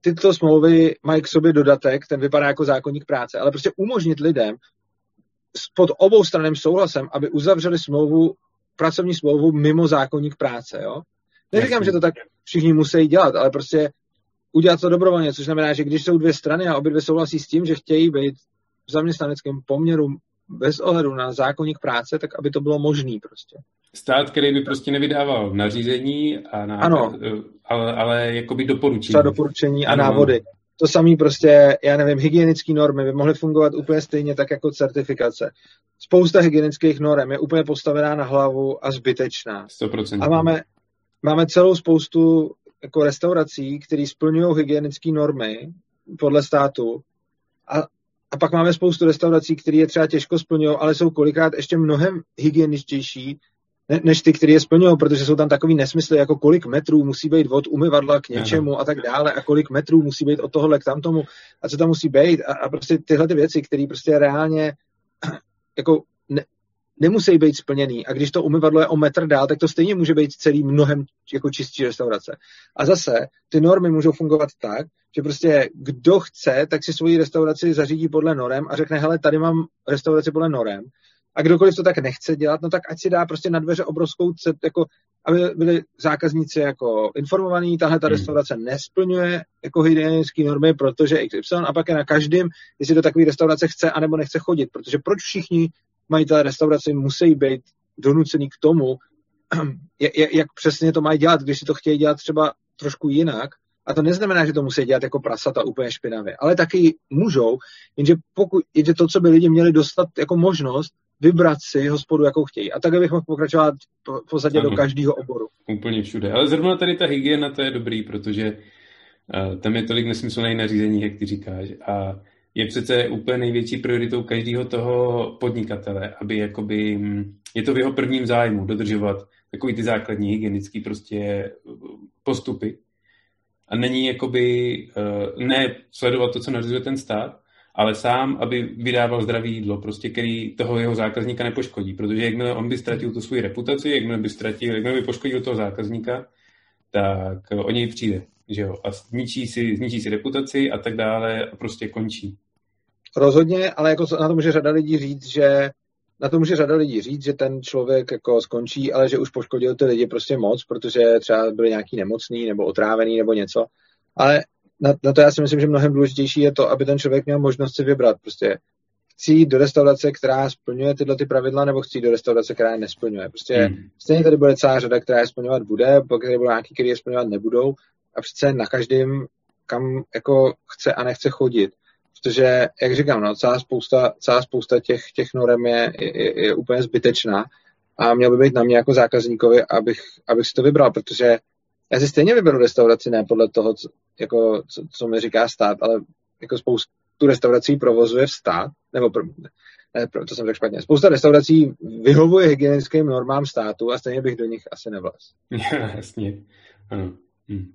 tyto smlouvy mají k sobě dodatek, ten vypadá jako zákonník práce, ale prostě umožnit lidem pod obou straným souhlasem, aby uzavřeli smlouvu, pracovní smlouvu mimo zákonník práce, jo? Neříkám, že to tak všichni musí dělat, ale prostě udělat to dobrovolně, což znamená, že když jsou dvě strany a obě dvě souhlasí s tím, že chtějí být v zaměstnaneckém poměru bez ohledu na zákonník práce, tak aby to bylo možné prostě. Stát, který by prostě nevydával nařízení, a na, ano. ale, ale jakoby doporučení. Třeba doporučení a ano. návody. To samé prostě, já nevím, hygienické normy by mohly fungovat úplně stejně tak jako certifikace. Spousta hygienických norm je úplně postavená na hlavu a zbytečná. 100%. A máme, máme celou spoustu jako restaurací, které splňují hygienické normy podle státu a, a pak máme spoustu restaurací, které je třeba těžko splňují, ale jsou kolikrát ještě mnohem hygieničtější ne, než ty, které je splňují, protože jsou tam takový nesmysly, jako kolik metrů musí být od umyvadla k něčemu a tak dále a kolik metrů musí být od tohohle k tamtomu a co tam musí být. A, a prostě tyhle ty věci, které prostě reálně jako ne, nemusí být splněný. A když to umyvadlo je o metr dál, tak to stejně může být celý mnohem jako čistší restaurace. A zase ty normy můžou fungovat tak, že prostě kdo chce, tak si svoji restauraci zařídí podle norem a řekne, hele, tady mám restauraci podle norem. A kdokoliv to tak nechce dělat, no tak ať si dá prostě na dveře obrovskou cet, jako aby byli zákazníci jako informovaní, tahle ta hmm. restaurace nesplňuje jako hygienické normy, protože XY a pak je na každém, jestli do takové restaurace chce anebo nechce chodit, protože proč všichni majitelé restaurace musí být donucený k tomu, jak přesně to mají dělat, když si to chtějí dělat třeba trošku jinak, a to neznamená, že to musí dělat jako prasata úplně špinavě, ale taky můžou, jenže, pokud, jenže to, co by lidi měli dostat jako možnost, vybrat si hospodu, jakou chtějí. A tak bych mohl pokračovat v podstatě do každého oboru. Úplně všude. Ale zrovna tady ta hygiena, to je dobrý, protože uh, tam je tolik nesmyslných nařízení, jak ty říkáš. A je přece úplně největší prioritou každého toho podnikatele, aby jakoby, hm, je to v jeho prvním zájmu dodržovat takový ty základní hygienické prostě postupy. A není jakoby, uh, ne sledovat to, co nařizuje ten stát, ale sám, aby vydával zdravý jídlo, prostě, který toho jeho zákazníka nepoškodí. Protože jakmile on by ztratil tu svoji reputaci, jakmile by, ztratil, jakmile by poškodil toho zákazníka, tak o něj přijde. Že jo? A zničí si, zničí si reputaci a tak dále a prostě končí. Rozhodně, ale jako na to může řada lidí říct, že na to může řada lidí říct, že ten člověk jako skončí, ale že už poškodil ty lidi prostě moc, protože třeba byli nějaký nemocný nebo otrávený nebo něco. Ale na, na to já si myslím, že mnohem důležitější je to, aby ten člověk měl možnost si vybrat. Prostě chci jít do restaurace, která splňuje tyhle ty pravidla, nebo chci jít do restaurace, která je nesplňuje. Prostě hmm. stejně tady bude celá řada, která je splňovat bude, pak tady budou nějaký, které je splňovat nebudou a přece na každém, kam jako chce a nechce chodit. Protože, jak říkám, no, celá spousta, celá spousta těch, těch norem je, je, je úplně zbytečná a měl by být na mě jako zákazníkovi, abych, abych si to vybral, protože já si stejně vyberu restauraci ne podle toho, co, jako, co, co mi říká stát, ale jako spoustu restaurací provozuje v stát, nebo pro, ne, to jsem tak špatně. Spousta restaurací vyhovuje hygienickým normám státu a stejně bych do nich asi nevlaz. Jasně, ano. Hm.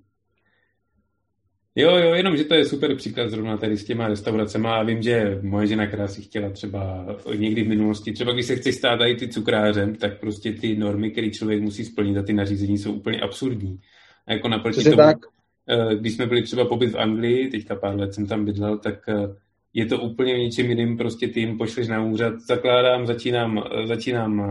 Jo, jo, jenom, že to je super příklad zrovna tady s těma restauracemi. A vím, že moje žena, která si chtěla třeba někdy v minulosti, třeba když se chce stát i ty cukrářem, tak prostě ty normy, které člověk musí splnit a ty nařízení jsou úplně absurdní. A jako naproti tomu, tak? Eh, když jsme byli třeba pobyt v Anglii, teďka pár let jsem tam bydlel, tak eh, je to úplně v něčem jiným, prostě ty jim pošleš na úřad, zakládám, začínám, eh, začínám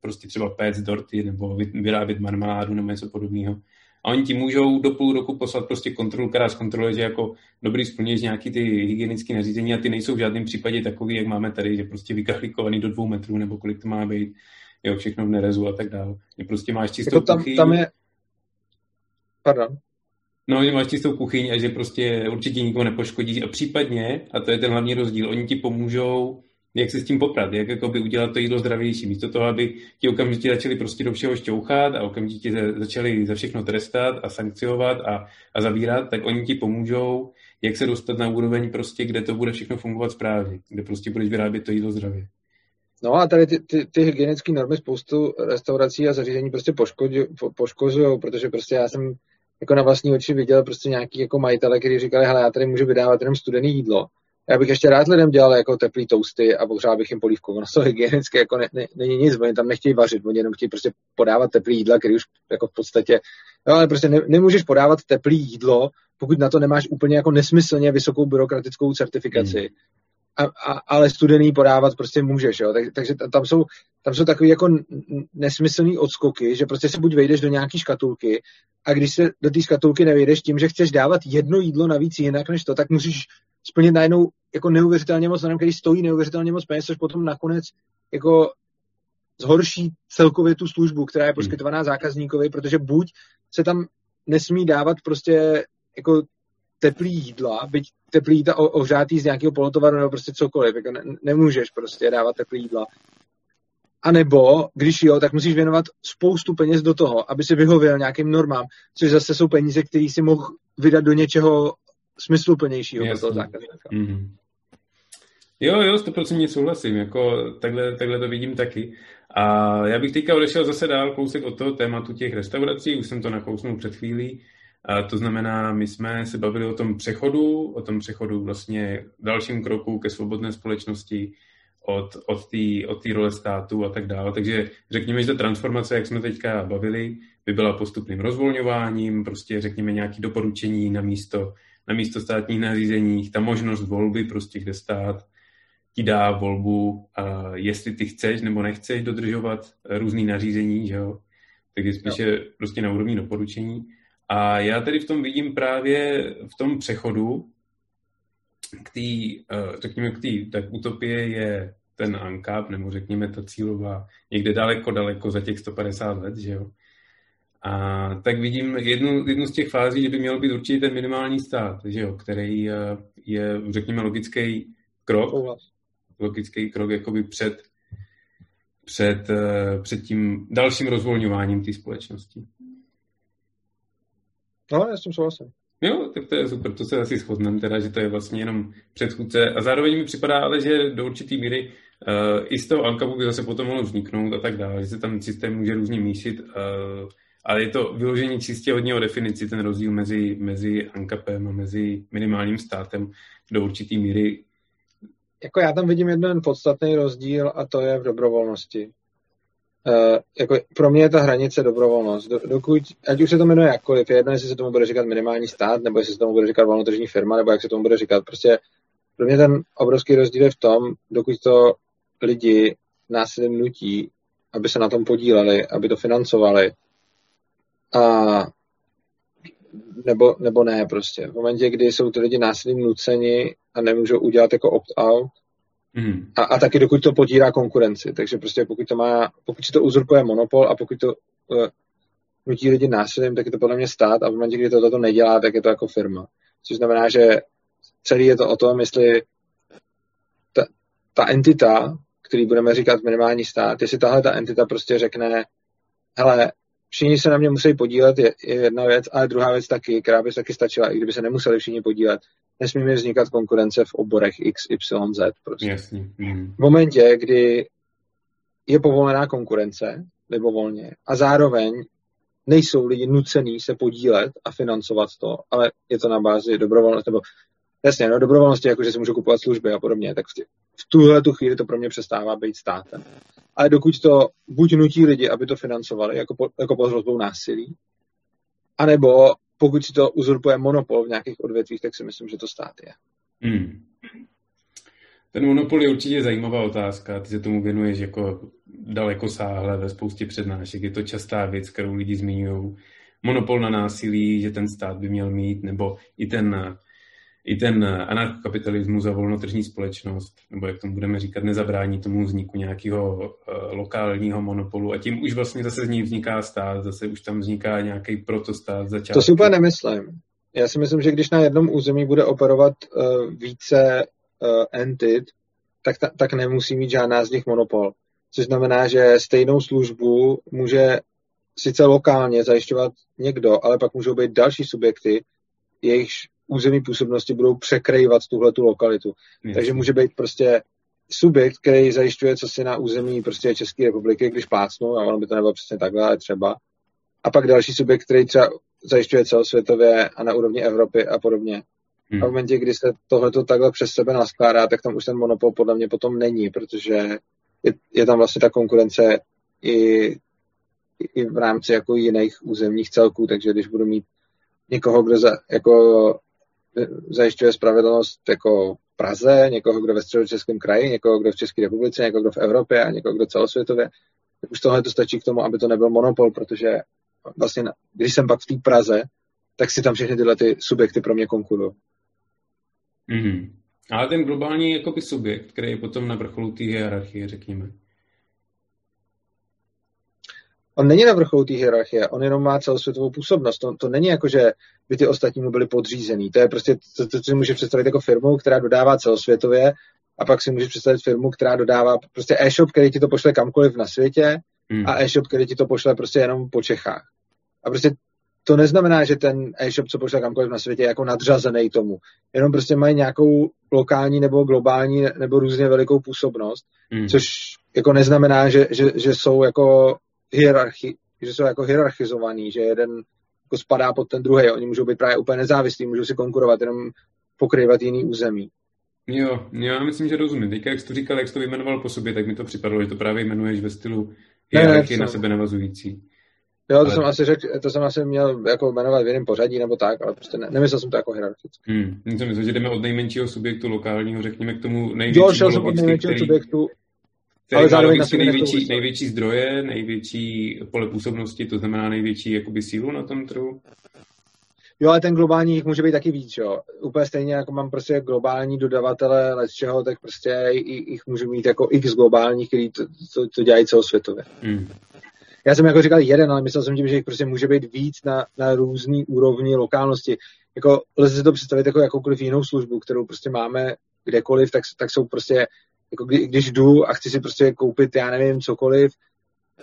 prostě třeba péct dorty nebo vyrábět marmeládu nebo něco podobného. A oni ti můžou do půl roku poslat prostě kontrolu, která zkontroluje, že jako dobrý splňuješ nějaký ty hygienické nařízení a ty nejsou v žádném případě takový, jak máme tady, že prostě vykahlikovaný do dvou metrů nebo kolik to má být, jo, všechno v nerezu a tak dále. Je prostě máš čistou jako tam, kuchyň. Tam je... Pardon. No, že máš čistou kuchyň a že prostě určitě nikoho nepoškodí a případně, a to je ten hlavní rozdíl, oni ti pomůžou jak se s tím poprat, jak jakoby udělat to jídlo zdravější. Místo toho, aby ti okamžitě začali prostě do všeho šťouchat a okamžitě začali za všechno trestat a sankciovat a, a zabírat, tak oni ti pomůžou, jak se dostat na úroveň prostě, kde to bude všechno fungovat správně, kde prostě budeš vyrábět to jídlo zdravě. No a tady ty, ty, ty hygienické normy spoustu restaurací a zařízení prostě poškozují, protože prostě já jsem jako na vlastní oči viděl prostě nějaký jako majitele, kteří říkali, hele, já tady můžu vydávat jenom studený jídlo, já bych ještě rád lidem dělal jako teplý toasty a pohřál bych jim polívku. Ono to hygienické jako ne, ne, není nic, oni tam nechtějí vařit, oni jenom chtějí prostě podávat teplý jídla, který už jako v podstatě, no ale prostě ne, nemůžeš podávat teplý jídlo, pokud na to nemáš úplně jako nesmyslně vysokou byrokratickou certifikaci. Hmm. A, a, ale studený podávat prostě můžeš, jo. Tak, takže tam jsou, tam jsou takové jako nesmyslný odskoky, že prostě se buď vejdeš do nějaký škatulky a když se do té škatulky nevejdeš tím, že chceš dávat jedno jídlo navíc jinak než to, tak musíš splnit najednou jako neuvěřitelně moc, který stojí neuvěřitelně moc peněz, což potom nakonec jako zhorší celkově tu službu, která je hmm. poskytovaná zákazníkovi, protože buď se tam nesmí dávat prostě jako teplý jídla, byť teplý jídla ohřátý z nějakého polotovaru nebo prostě cokoliv, jako ne, nemůžeš prostě dávat teplý jídla. A nebo, když jo, tak musíš věnovat spoustu peněz do toho, aby si vyhověl nějakým normám, což zase jsou peníze, které si mohl vydat do něčeho smysluplnějšího pro toho zákazníka. Mm-hmm. Jo, jo, 100% souhlasím, jako takhle, takhle to vidím taky. A já bych teďka odešel zase dál kousek od toho tématu těch restaurací, už jsem to nakousnul před chvílí. A to znamená, my jsme se bavili o tom přechodu, o tom přechodu vlastně dalším kroku ke svobodné společnosti, od, od té od role státu a tak dále. Takže řekněme, že ta transformace, jak jsme teďka bavili, by byla postupným rozvolňováním, prostě řekněme nějaké doporučení na místo na místo státních nařízení, ta možnost volby, prostě kde stát ti dá volbu, uh, jestli ty chceš nebo nechceš dodržovat různý nařízení, že jo? Tak je spíše jo. prostě na úrovni doporučení. A já tady v tom vidím právě v tom přechodu k té, uh, řekněme, k té, tak utopie je ten ANCAP, nebo řekněme ta cílová, někde daleko, daleko za těch 150 let, že jo. A tak vidím jednu, jednu z těch fází, že by měl být určitě ten minimální stát, že jo, který eh, je, řekněme, logický krok, logický krok jakoby před, před, eh, před tím dalším rozvolňováním té společnosti. No, já s tím souhlasím. Jo, tak to je super, to se asi shodneme, teda, že to je vlastně jenom předchůdce. A zároveň mi připadá ale, že do určité míry uh, i z toho Ankabu by zase potom mohlo vzniknout a tak dále, že se tam systém může různě mísit, uh, ale je to vyložení čistě hodně o definici, ten rozdíl mezi, mezi Ankapem a mezi minimálním státem do určité míry. Jako já tam vidím jeden podstatný rozdíl a to je v dobrovolnosti. Uh, jako pro mě je ta hranice dobrovolnost. Do, dokud, ať už se to jmenuje jakkoliv, je jedno, jestli se tomu bude říkat minimální stát, nebo jestli se tomu bude říkat volnotržní firma, nebo jak se tomu bude říkat. Prostě pro mě ten obrovský rozdíl je v tom, dokud to lidi násilím nutí, aby se na tom podíleli, aby to financovali, a nebo, nebo ne prostě. V momentě, kdy jsou ty lidi násilím nuceni a nemůžou udělat jako opt-out, Mm. A, a taky dokud to potírá konkurenci. Takže prostě pokud to má, pokud si to uzurpuje monopol a pokud to uh, nutí lidi násilím, tak je to podle mě stát a v momentě, kdy to, to nedělá, tak je to jako firma. Což znamená, že celý je to o tom, jestli ta, ta entita, který budeme říkat minimální stát, jestli tahle ta entita prostě řekne, hele, všichni se na mě musí podílet, je, je jedna věc, ale druhá věc taky, která by taky stačila, i kdyby se nemuseli všichni podílet, nesmí mi vznikat konkurence v oborech X, Y, Z. Prostě. Jasně. Mm. V momentě, kdy je povolená konkurence, nebo volně, a zároveň nejsou lidi nucený se podílet a financovat to, ale je to na bázi dobrovolnosti, nebo jasně, no dobrovolnosti, jako že si můžu kupovat služby a podobně, tak v, v tuhle tu chvíli to pro mě přestává být státem. Ale dokud to buď nutí lidi, aby to financovali, jako, po, jako pod hrozbou násilí, anebo pokud si to uzurpuje monopol v nějakých odvětvích, tak si myslím, že to stát je. Hmm. Ten monopol je určitě zajímavá otázka. Ty se tomu věnuješ jako daleko sáhle ve spoustě přednášek. Je to častá věc, kterou lidi zmiňují. Monopol na násilí, že ten stát by měl mít, nebo i ten i ten anarchokapitalismus a volnotržní společnost, nebo jak tomu budeme říkat, nezabrání tomu vzniku nějakého uh, lokálního monopolu a tím už vlastně zase z ní vzniká stát, zase už tam vzniká nějaký protostát začátku. To si úplně nemyslím. Já si myslím, že když na jednom území bude operovat uh, více uh, entit, tak, ta, tak nemusí mít žádná z nich monopol. Což znamená, že stejnou službu může sice lokálně zajišťovat někdo, ale pak můžou být další subjekty, jejichž území působnosti budou překrývat tuhle tu lokalitu. Jasně. Takže může být prostě subjekt, který zajišťuje co si na území prostě České republiky, když plácnou, a ono by to nebylo přesně takhle, ale třeba. A pak další subjekt, který třeba zajišťuje celosvětově a na úrovni Evropy a podobně. Hmm. A v momentě, kdy se tohleto takhle přes sebe naskládá, tak tam už ten monopol podle mě potom není, protože je, je tam vlastně ta konkurence i, i v rámci jako jiných územních celků, takže když budu mít někoho, kdo za, jako zajišťuje spravedlnost jako Praze, někoho, kdo ve středočeském kraji, někoho, kdo v České republice, někoho, kdo v Evropě a někoho, kdo celosvětově, tak už tohle to stačí k tomu, aby to nebyl monopol, protože vlastně, když jsem pak v té Praze, tak si tam všechny tyhle ty subjekty pro mě konkurují. Mm-hmm. Ale ten globální jakoby subjekt, který je potom na vrcholu té hierarchie, řekněme, On není na vrcholu té hierarchie, on jenom má celosvětovou působnost. To, to není jako, že by ty ostatní mu byli podřízený. To je prostě, to, to, si může představit jako firmu, která dodává celosvětově a pak si může představit firmu, která dodává prostě e-shop, který ti to pošle kamkoliv na světě hmm. a e-shop, který ti to pošle prostě jenom po Čechách. A prostě to neznamená, že ten e-shop, co pošle kamkoliv na světě, je jako nadřazený tomu. Jenom prostě mají nějakou lokální nebo globální nebo různě velikou působnost, hmm. což jako neznamená, že, že, že jsou jako hierarchi, že jsou jako hierarchizovaný, že jeden jako spadá pod ten druhý. Oni můžou být právě úplně nezávislí, můžou si konkurovat, jenom pokrývat jiný území. Jo, já myslím, že rozumím. Teďka, jak jsi to říkal, jak jsi to vyjmenoval po sobě, tak mi to připadlo, že to právě jmenuješ ve stylu hierarchie na sebe navazující. Jo, to ale... jsem asi řekl, to jsem asi měl jako jmenovat v jiném pořadí nebo tak, ale prostě ne, nemyslel jsem to jako hierarchicky. Hmm. Myslím, že jdeme od nejmenšího subjektu lokálního, řekněme, k tomu největšímu. Jo, šel jsem od nejmenšího který, subjektu, který ale zároveň na největší, největší zdroje, největší pole působnosti, to znamená největší jakoby sílu na tom trhu. Jo, ale ten globální jich může být taky víc, jo. Úplně stejně jako mám prostě globální dodavatele let čeho, tak prostě jich můžu mít jako x globálních, který to, to, to dělají celosvětově. Mm. Já jsem jako říkal jeden, ale myslel jsem tím, že jich prostě může být víc na, na různý úrovni lokálnosti. Jako lze si to představit jako jakoukoliv jinou službu, kterou prostě máme kdekoliv, tak, tak jsou prostě, jako kdy, když jdu a chci si prostě koupit, já nevím, cokoliv,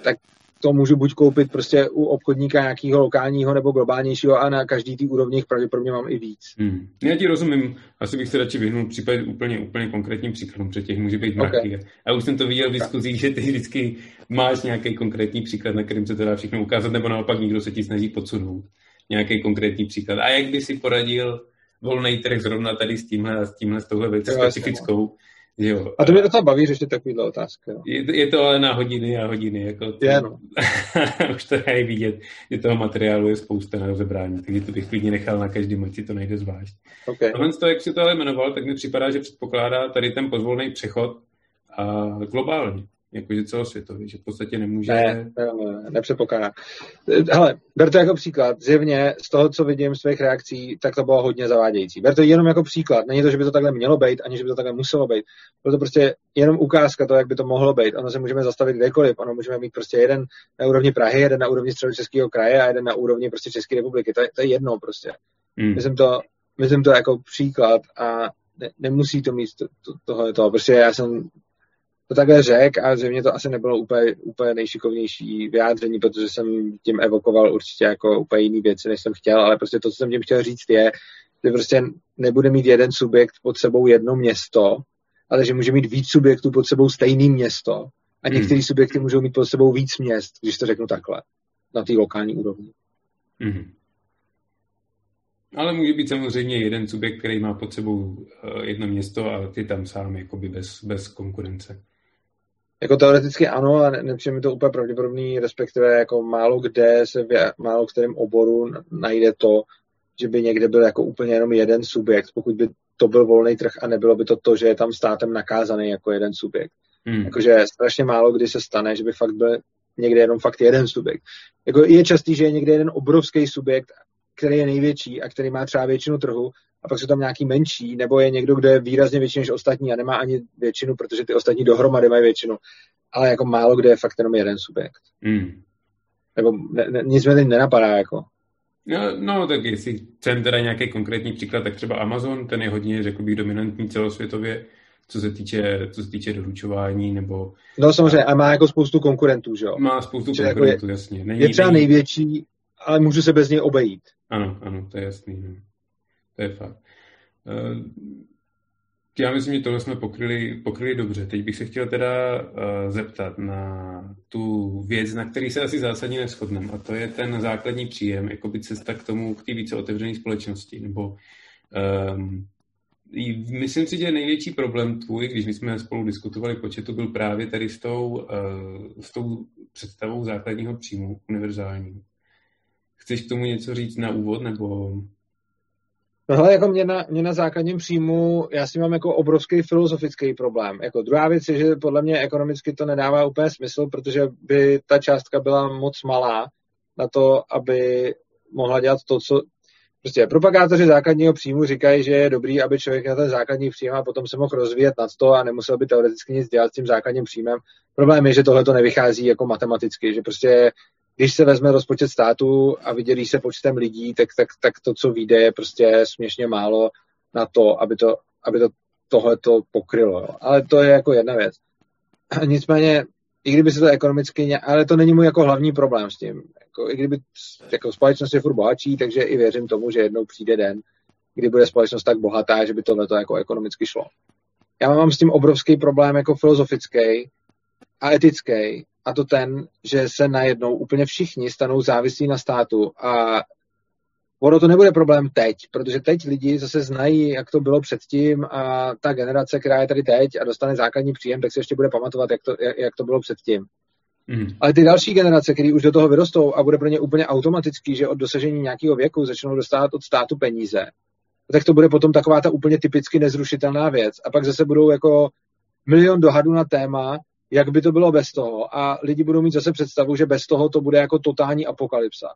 tak to můžu buď koupit prostě u obchodníka nějakého lokálního nebo globálnějšího a na každý ty úrovních pravděpodobně mám i víc. Hmm. Já ti rozumím, asi bych se radši vyhnul případ úplně, úplně konkrétním příkladům, protože těch může být mraky. Okay. A už jsem to viděl v diskuzích, že ty vždycky máš nějaký konkrétní příklad, na kterým se to dá všechno ukázat, nebo naopak někdo se ti snaží podsunout nějaký konkrétní příklad. A jak by si poradil volný trh zrovna tady s tímhle a s tímhle s touhle věcí specifickou, Jo. A to mě docela baví řešit takovýhle otázky. No. Je, je, to ale na hodiny a hodiny. Jako to, je, no. už to je vidět, že toho materiálu je spousta na rozebrání, takže to bych klidně nechal na každý si to nejde zvlášť. Okay. Tohle to, jak si to ale jmenoval, tak mi připadá, že předpokládá tady ten pozvolný přechod a globálně jakože celosvětový, že v podstatě nemůže... Ne, ne, ne nepředpokládá. Hele, ber to jako příklad. Zjevně z toho, co vidím z svých reakcí, tak to bylo hodně zavádějící. Ber to jenom jako příklad. Není to, že by to takhle mělo být, ani že by to takhle muselo být. Bylo to prostě jenom ukázka toho, jak by to mohlo být. Ono se můžeme zastavit kdekoliv. Ono můžeme mít prostě jeden na úrovni Prahy, jeden na úrovni středočeského kraje a jeden na úrovni prostě České republiky. To je, to je jedno prostě. Hmm. Myslím, to, myslím to jako příklad a ne, nemusí to mít to, to, tohle to. Prostě já jsem to takhle řek a zřejmě to asi nebylo úplně, úplně nejšikovnější vyjádření, protože jsem tím evokoval určitě jako úplně jiný věci, než jsem chtěl, ale prostě to, co jsem tím chtěl říct je, že prostě nebude mít jeden subjekt pod sebou jedno město, ale že může mít víc subjektů pod sebou stejný město a hmm. některé hmm. subjekty můžou mít pod sebou víc měst, když to řeknu takhle, na té lokální úrovni. Hmm. Ale může být samozřejmě jeden subjekt, který má pod sebou eh, jedno město a ty tam sám jakoby bez, bez konkurence. Jako teoreticky ano, ale nepřijde mi to úplně pravděpodobný, respektive jako málo kde se v málo kterém oboru najde to, že by někde byl jako úplně jenom jeden subjekt, pokud by to byl volný trh a nebylo by to to, že je tam státem nakázaný jako jeden subjekt. Hmm. Jakože strašně málo kdy se stane, že by fakt byl někde jenom fakt jeden subjekt. Jako je častý, že je někde jeden obrovský subjekt, který je největší a který má třeba většinu trhu a pak jsou tam nějaký menší, nebo je někdo, kdo je výrazně větší než ostatní a nemá ani většinu, protože ty ostatní dohromady mají většinu. Ale jako málo kde je fakt jenom jeden subjekt. Mm. Nebo ne, ne, nic mi teď nenapadá, jako. No, no, tak jestli chcem teda nějaký konkrétní příklad, tak třeba Amazon, ten je hodně, řekl bych, dominantní celosvětově, co se týče, co se týče doručování, nebo... No samozřejmě, a má jako spoustu konkurentů, že jo? Má spoustu Čiže konkurentů, jako je, jasně. Není, je třeba není... největší, ale můžu se bez něj obejít. Ano, ano, to je jasný. No. To je fakt. Eh, já myslím, že tohle jsme pokryli, pokryli dobře. Teď bych se chtěl teda uh, zeptat na tu věc, na který se asi zásadně neschodneme, a to je ten základní příjem, jako by cesta k tomu, k té více otevřené společnosti, nebo um, Myslím si, že největší problém tvůj, když my jsme spolu diskutovali početu, byl právě tady s tou, uh, s tou představou základního příjmu univerzální. Chceš k tomu něco říct na úvod, nebo Tohle jako mě na, mě na základním příjmu, já si mám jako obrovský filozofický problém. Jako druhá věc je, že podle mě ekonomicky to nedává úplně smysl, protože by ta částka byla moc malá na to, aby mohla dělat to, co... Prostě propagátoři základního příjmu říkají, že je dobrý, aby člověk na ten základní příjem a potom se mohl rozvíjet nad to a nemusel by teoreticky nic dělat s tím základním příjmem. Problém je, že tohle to nevychází jako matematicky, že prostě když se vezme rozpočet státu a vydělí se počtem lidí, tak, tak, tak to, co vyjde, je prostě směšně málo na to, aby to, aby to tohle to pokrylo. Jo. Ale to je jako jedna věc. Nicméně, i kdyby se to ekonomicky, ale to není můj jako hlavní problém s tím. Jako, I kdyby jako společnost je furt bohatší, takže i věřím tomu, že jednou přijde den, kdy bude společnost tak bohatá, že by tohle to jako ekonomicky šlo. Já mám s tím obrovský problém jako filozofický a etický, a to ten, že se najednou úplně všichni stanou závislí na státu a ono to nebude problém teď, protože teď lidi zase znají, jak to bylo předtím a ta generace, která je tady teď a dostane základní příjem, tak se ještě bude pamatovat, jak to, jak to bylo předtím. Mm. Ale ty další generace, které už do toho vyrostou a bude pro ně úplně automatický, že od dosažení nějakého věku začnou dostávat od státu peníze, tak to bude potom taková ta úplně typicky nezrušitelná věc. A pak zase budou jako milion dohadů na téma, jak by to bylo bez toho. A lidi budou mít zase představu, že bez toho to bude jako totální apokalypsa.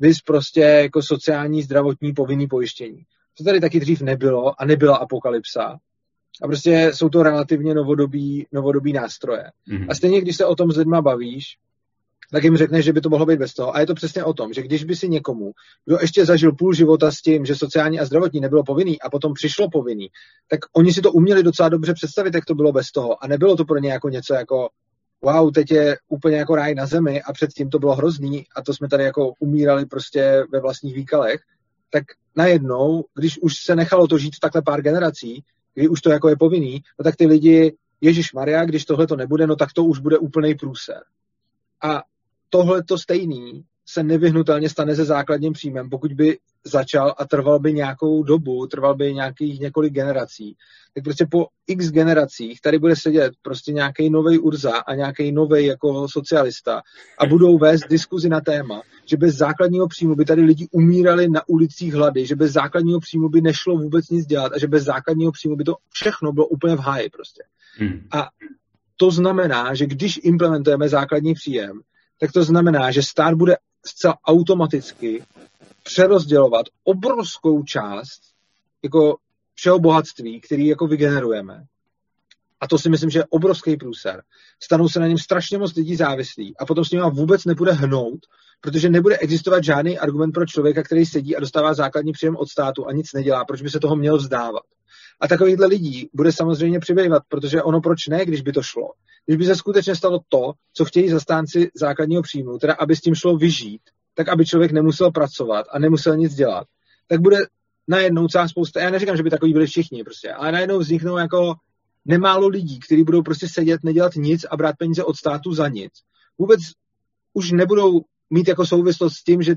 Vys prostě jako sociální, zdravotní, povinný pojištění. To tady taky dřív nebylo a nebyla apokalypsa. A prostě jsou to relativně novodobí, novodobí nástroje. Mm-hmm. A stejně, když se o tom s lidma bavíš, tak jim řekneš, že by to mohlo být bez toho. A je to přesně o tom, že když by si někomu, kdo ještě zažil půl života s tím, že sociální a zdravotní nebylo povinný a potom přišlo povinný, tak oni si to uměli docela dobře představit, jak to bylo bez toho. A nebylo to pro ně jako něco jako wow, teď je úplně jako ráj na zemi a předtím to bylo hrozný a to jsme tady jako umírali prostě ve vlastních výkalech, tak najednou, když už se nechalo to žít takhle pár generací, kdy už to jako je povinný, no tak ty lidi, Ježíš Maria, když tohle to nebude, no tak to už bude úplný průser. A tohle to stejný se nevyhnutelně stane se základním příjmem, pokud by začal a trval by nějakou dobu, trval by nějakých několik generací, tak prostě po x generacích tady bude sedět prostě nějaký nový Urza a nějaký nový jako socialista a budou vést diskuzi na téma, že bez základního příjmu by tady lidi umírali na ulicích hlady, že bez základního příjmu by nešlo vůbec nic dělat a že bez základního příjmu by to všechno bylo úplně v háji prostě. Hmm. A to znamená, že když implementujeme základní příjem, tak to znamená, že stát bude zcela automaticky přerozdělovat obrovskou část jako všeho bohatství, který jako vygenerujeme. A to si myslím, že je obrovský průser. Stanou se na něm strašně moc lidí závislí a potom s nimi vůbec nebude hnout, protože nebude existovat žádný argument pro člověka, který sedí a dostává základní příjem od státu a nic nedělá, proč by se toho měl vzdávat. A takovýchhle lidí bude samozřejmě přibývat, protože ono proč ne, když by to šlo. Když by se skutečně stalo to, co chtějí zastánci základního příjmu, teda aby s tím šlo vyžít, tak aby člověk nemusel pracovat a nemusel nic dělat, tak bude najednou celá spousta, já neříkám, že by takový byli všichni prostě, ale najednou vzniknou jako nemálo lidí, kteří budou prostě sedět, nedělat nic a brát peníze od státu za nic. Vůbec už nebudou mít jako souvislost s tím, že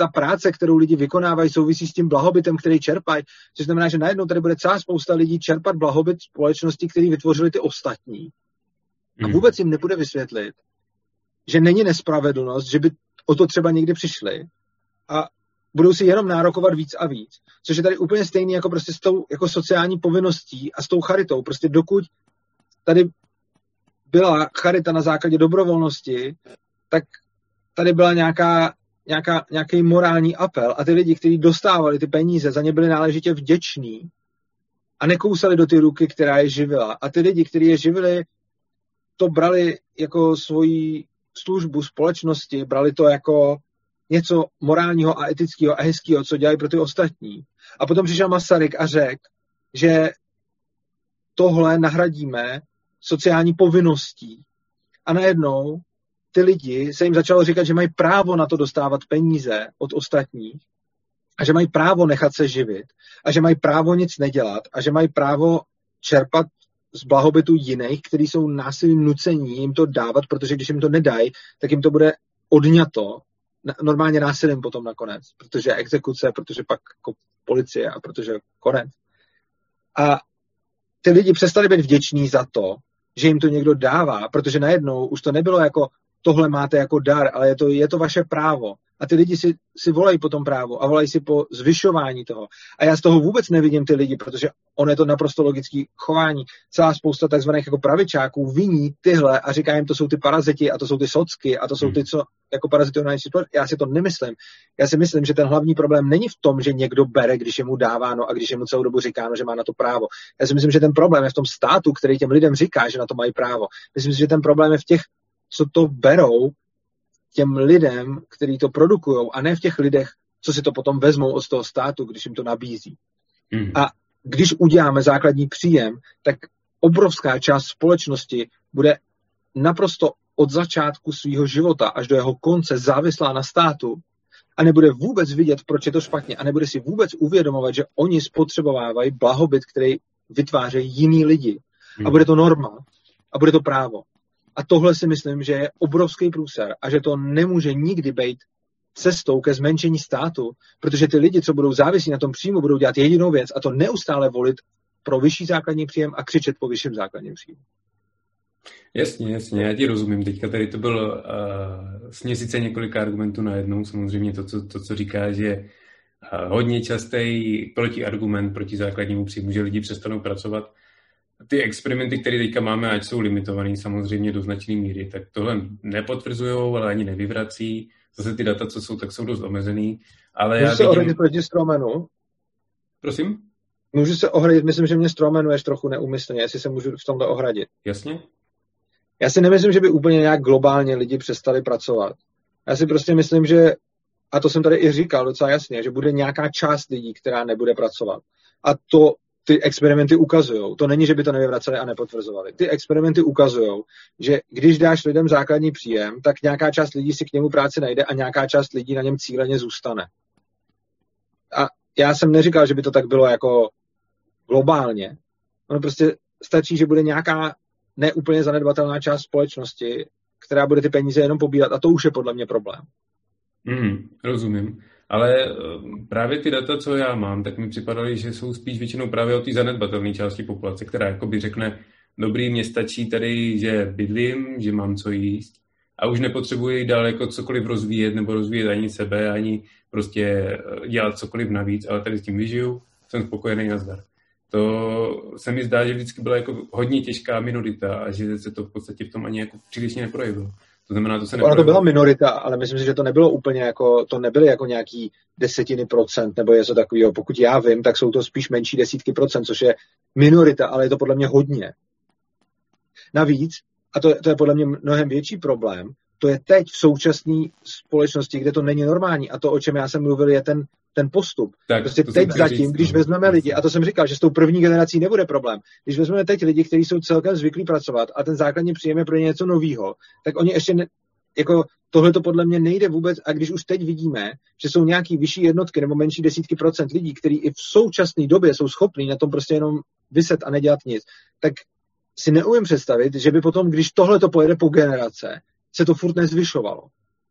ta práce, kterou lidi vykonávají, souvisí s tím blahobytem, který čerpají, což znamená, že najednou tady bude celá spousta lidí čerpat blahobyt společnosti, který vytvořili ty ostatní. A hmm. vůbec jim nebude vysvětlit, že není nespravedlnost, že by o to třeba někdy přišli a budou si jenom nárokovat víc a víc. Což je tady úplně stejný jako prostě s tou jako sociální povinností a s tou charitou. Prostě dokud tady byla charita na základě dobrovolnosti, tak tady byla nějaká, nějaká, nějaký morální apel a ty lidi, kteří dostávali ty peníze, za ně byli náležitě vděční a nekousali do ty ruky, která je živila. A ty lidi, kteří je živili, to brali jako svoji službu společnosti, brali to jako něco morálního a etického a hezkého, co dělají pro ty ostatní. A potom přišel Masaryk a řekl, že tohle nahradíme sociální povinností. A najednou ty lidi se jim začalo říkat, že mají právo na to dostávat peníze od ostatních a že mají právo nechat se živit a že mají právo nic nedělat a že mají právo čerpat z blahobytu jiných, kteří jsou násilím nucení jim to dávat, protože když jim to nedají, tak jim to bude odňato normálně násilím potom nakonec, protože exekuce, protože pak jako policie a protože konec. A ty lidi přestali být vděční za to, že jim to někdo dává, protože najednou už to nebylo jako tohle máte jako dar, ale je to, je to vaše právo. A ty lidi si, si volají po tom právu a volají si po zvyšování toho. A já z toho vůbec nevidím ty lidi, protože on je to naprosto logický chování. Celá spousta takzvaných jako pravičáků viní tyhle a říká jim, to jsou ty paraziti a to jsou ty socky a to jsou ty, co jako parazity Já si to nemyslím. Já si myslím, že ten hlavní problém není v tom, že někdo bere, když je mu dáváno a když je mu celou dobu říkáno, že má na to právo. Já si myslím, že ten problém je v tom státu, který těm lidem říká, že na to mají právo. Myslím si, že ten problém je v těch, co to berou těm lidem, kteří to produkují, a ne v těch lidech, co si to potom vezmou od toho státu, když jim to nabízí. Mm. A když uděláme základní příjem, tak obrovská část společnosti bude naprosto od začátku svého života až do jeho konce závislá na státu a nebude vůbec vidět, proč je to špatně a nebude si vůbec uvědomovat, že oni spotřebovávají blahobyt, který vytvářejí jiní lidi. Hmm. A bude to norma a bude to právo. A tohle si myslím, že je obrovský průser a že to nemůže nikdy být cestou ke zmenšení státu, protože ty lidi, co budou závislí na tom příjmu, budou dělat jedinou věc a to neustále volit pro vyšší základní příjem a křičet po vyšším základním příjmu. Jasně, jasně, já ti rozumím. Teďka tady to byl uh, směsice několika argumentů na jednou. Samozřejmě to, co, to, co říkáš, je uh, hodně častý protiargument proti základnímu příjmu, že lidi přestanou pracovat. Ty experimenty, které teďka máme, ať jsou limitované samozřejmě do značné míry, tak tohle nepotvrzují, ale ani nevyvrací. Zase ty data, co jsou, tak jsou dost omezený. Ale Můžu já se vidím... ohradit proti Stromenu? Prosím? Můžu se ohradit, myslím, že mě Stromenuješ trochu neumyslně, jestli se můžu v tomto ohradit. Jasně. Já si nemyslím, že by úplně nějak globálně lidi přestali pracovat. Já si prostě myslím, že, a to jsem tady i říkal docela jasně, že bude nějaká část lidí, která nebude pracovat. A to ty experimenty ukazují. To není, že by to nevyvraceli a nepotvrzovali. Ty experimenty ukazují, že když dáš lidem základní příjem, tak nějaká část lidí si k němu práci najde a nějaká část lidí na něm cíleně zůstane. A já jsem neříkal, že by to tak bylo jako globálně. Ono prostě stačí, že bude nějaká neúplně zanedbatelná část společnosti, která bude ty peníze jenom pobírat a to už je podle mě problém. Mm, rozumím. Ale eh, právě ty data, co já mám, tak mi připadaly, že jsou spíš většinou právě o té zanedbatelné části populace, která jakoby řekne, dobrý, mě stačí tady, že bydlím, že mám co jíst a už nepotřebuji dál jako cokoliv rozvíjet nebo rozvíjet ani sebe, ani prostě eh, dělat cokoliv navíc, ale tady s tím vyžiju, jsem spokojený na zdar to se mi zdá, že vždycky byla jako hodně těžká minorita a že se to v podstatě v tom ani jako příliš neprojevilo. To znamená, to se neprojevilo. Ona to byla minorita, ale myslím si, že to nebylo úplně jako, to nebyly jako nějaký desetiny procent nebo něco takového. Pokud já vím, tak jsou to spíš menší desítky procent, což je minorita, ale je to podle mě hodně. Navíc, a to, to je podle mě mnohem větší problém, to je teď v současné společnosti, kde to není normální. A to, o čem já jsem mluvil, je ten ten postup. Tak, prostě teď zatím, říct, když no. vezmeme lidi, a to jsem říkal, že s tou první generací nebude problém, když vezmeme teď lidi, kteří jsou celkem zvyklí pracovat a ten základní příjem je pro ně něco nového, tak oni ještě ne, jako tohle to podle mě nejde vůbec a když už teď vidíme, že jsou nějaký vyšší jednotky nebo menší desítky procent lidí, kteří i v současné době jsou schopní na tom prostě jenom vyset a nedělat nic, tak si neumím představit, že by potom, když tohle to pojede po generace, se to furt nezvyšovalo.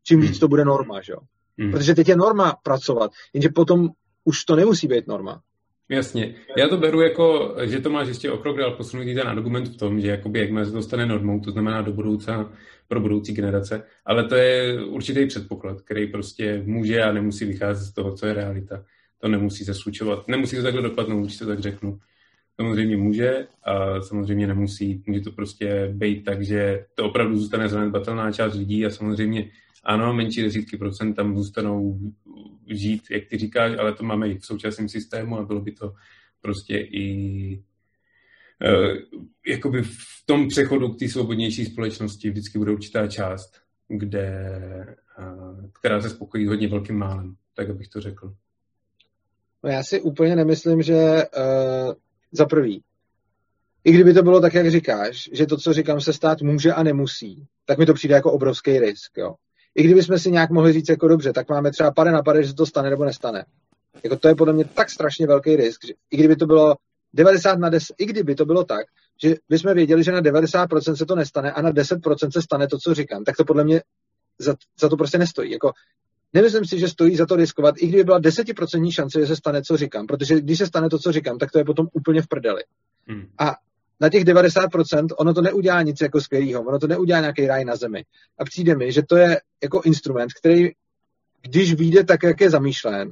Čím víc hmm. to bude norma, že jo? Hmm. Protože teď je norma pracovat, jenže potom už to nemusí být norma. Jasně. Já to beru jako, že to máš ještě o krok dál posunutý ten argument v tom, že jakoby jakmile se to stane normou, to znamená do budoucna pro budoucí generace, ale to je určitý předpoklad, který prostě může a nemusí vycházet z toho, co je realita. To nemusí se slučovat, nemusí to takhle dopadnout, když to tak řeknu. Samozřejmě může a samozřejmě nemusí. Může to prostě být tak, že to opravdu zůstane zanedbatelná část lidí a samozřejmě ano, menší desítky procent tam zůstanou žít, jak ty říkáš, ale to máme i v současném systému a bylo by to prostě i uh, jakoby v tom přechodu k té svobodnější společnosti vždycky bude určitá část, kde, uh, která se spokojí hodně velkým málem, tak abych to řekl. No já si úplně nemyslím, že uh, za prvý, i kdyby to bylo tak, jak říkáš, že to, co říkám, se stát může a nemusí, tak mi to přijde jako obrovský risk. Jo i kdybychom si nějak mohli říct jako dobře, tak máme třeba pade na pade, že se to stane nebo nestane. Jako to je podle mě tak strašně velký risk, že i kdyby to bylo 90 na 10, i kdyby to bylo tak, že bychom věděli, že na 90% se to nestane a na 10% se stane to, co říkám, tak to podle mě za, za to prostě nestojí. Jako, nemyslím si, že stojí za to riskovat, i kdyby byla 10% šance, že se stane, co říkám, protože když se stane to, co říkám, tak to je potom úplně v prdeli. Hmm. A na těch 90% ono to neudělá nic jako skvělého, ono to neudělá nějaký ráj na zemi. A přijde mi, že to je jako instrument, který, když vyjde tak, jak je zamýšlen,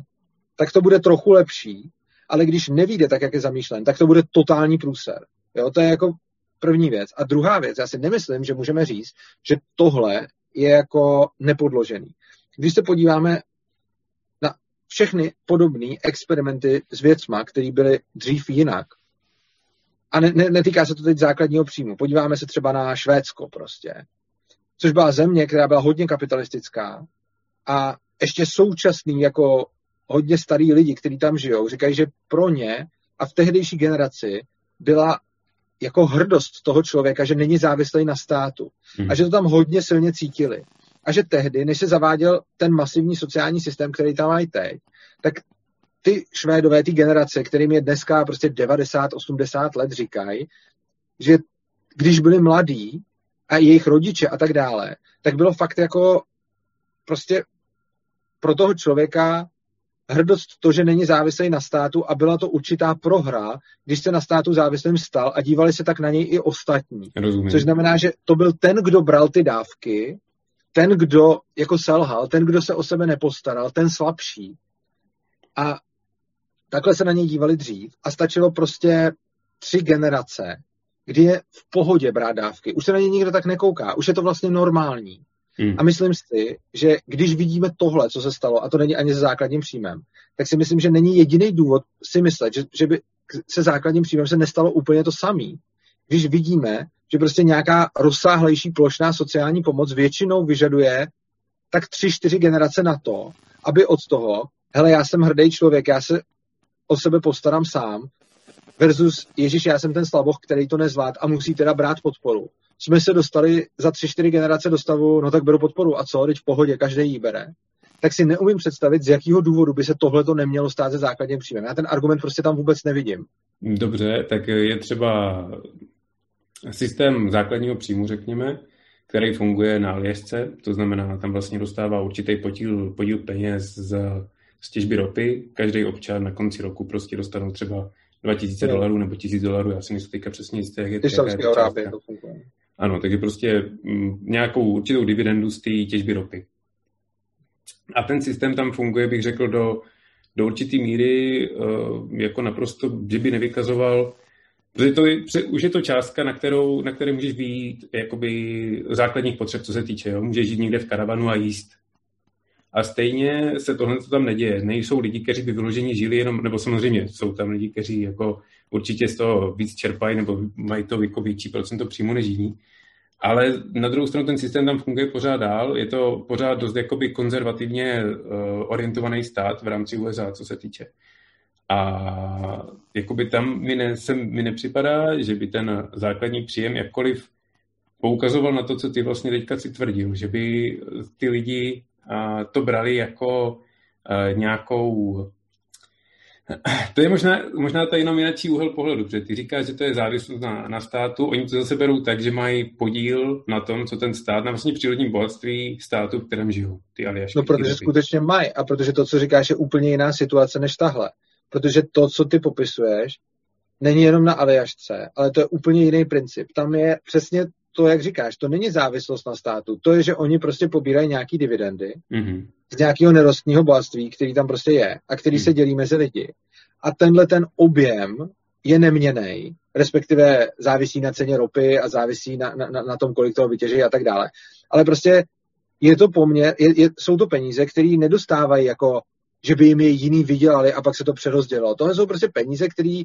tak to bude trochu lepší, ale když nevíde tak, jak je zamýšlen, tak to bude totální průser. Jo, to je jako první věc. A druhá věc, já si nemyslím, že můžeme říct, že tohle je jako nepodložený. Když se podíváme na všechny podobné experimenty s věcma, které byly dřív jinak, a ne, ne, netýká se to teď základního příjmu. Podíváme se třeba na Švédsko prostě, což byla země, která byla hodně kapitalistická a ještě současný jako hodně starý lidi, kteří tam žijou, říkají, že pro ně a v tehdejší generaci byla jako hrdost toho člověka, že není závislý na státu. Hmm. A že to tam hodně silně cítili. A že tehdy, než se zaváděl ten masivní sociální systém, který tam mají teď, tak ty Švédové, ty generace, kterým je dneska prostě 90, 80 let, říkají, že když byli mladí a jejich rodiče a tak dále, tak bylo fakt jako prostě pro toho člověka hrdost to, že není závislý na státu a byla to určitá prohra, když se na státu závislým stal a dívali se tak na něj i ostatní. Rozumím. Což znamená, že to byl ten, kdo bral ty dávky, ten, kdo jako selhal, ten, kdo se o sebe nepostaral, ten slabší. A takhle se na něj dívali dřív a stačilo prostě tři generace, kdy je v pohodě brát dávky. Už se na ně nikdo tak nekouká, už je to vlastně normální. Hmm. A myslím si, že když vidíme tohle, co se stalo, a to není ani se základním příjmem, tak si myslím, že není jediný důvod si myslet, že, že by se základním příjmem se nestalo úplně to samý. Když vidíme, že prostě nějaká rozsáhlejší plošná sociální pomoc většinou vyžaduje tak tři, čtyři generace na to, aby od toho, hele, já jsem hrdý člověk, já se o sebe postarám sám, versus Ježíš, já jsem ten slaboch, který to nezvlád a musí teda brát podporu. Jsme se dostali za tři, čtyři generace do stavu, no tak beru podporu a co, teď v pohodě, každý ji bere. Tak si neumím představit, z jakého důvodu by se tohle to nemělo stát se základním příjmem. Já ten argument prostě tam vůbec nevidím. Dobře, tak je třeba systém základního příjmu, řekněme, který funguje na léžce, to znamená, tam vlastně dostává určitý podíl, podíl peněz z, z těžby ropy. Každý občan na konci roku prostě dostanou třeba 2000 dolarů nebo 1000 dolarů, já si myslím teďka přesně jistý, jak je, to Arábie, to funguje. Ano, takže prostě m, mm, nějakou určitou dividendu z té těžby ropy. A ten systém tam funguje, bych řekl, do, do určité míry uh, jako naprosto, že by nevykazoval Protože to je, už je to částka, na, kterou, na které můžeš být jakoby základních potřeb, co se týče. Jo? Můžeš žít někde v karavanu a jíst. A stejně se tohle tam neděje. Nejsou lidi, kteří by vyloženě žili jenom, nebo samozřejmě jsou tam lidi, kteří jako určitě z toho víc čerpají nebo mají to jako větší procento přímo než jiní. Ale na druhou stranu ten systém tam funguje pořád dál. Je to pořád dost jakoby konzervativně uh, orientovaný stát v rámci USA, co se týče. A jakoby tam mi, ne, se, mi nepřipadá, že by ten základní příjem jakkoliv poukazoval na to, co ty vlastně teďka si tvrdil, že by ty lidi to brali jako a, nějakou to je možná, možná to je jenom jiný úhel pohledu, protože ty říkáš, že to je závislost na, na státu, oni to zase berou tak, že mají podíl na tom, co ten stát, na vlastně přírodním bohatství státu, v kterém žijou. Ty no, protože skutečně mají a protože to, co říkáš, je úplně jiná situace než tahle. Protože to, co ty popisuješ, není jenom na Aljašce, ale to je úplně jiný princip. Tam je přesně to, jak říkáš, to není závislost na státu. To je, že oni prostě pobírají nějaký dividendy mm-hmm. z nějakého nerostního bohatství, který tam prostě je a který mm. se dělí mezi lidi. A tenhle ten objem je neměný, respektive závisí na ceně ropy a závisí na, na, na tom, kolik toho vytěží a tak dále. Ale prostě je to poměr, je, je, jsou to peníze, které nedostávají jako že by jim je jiný vydělali a pak se to přerozdělilo. Tohle jsou prostě peníze, které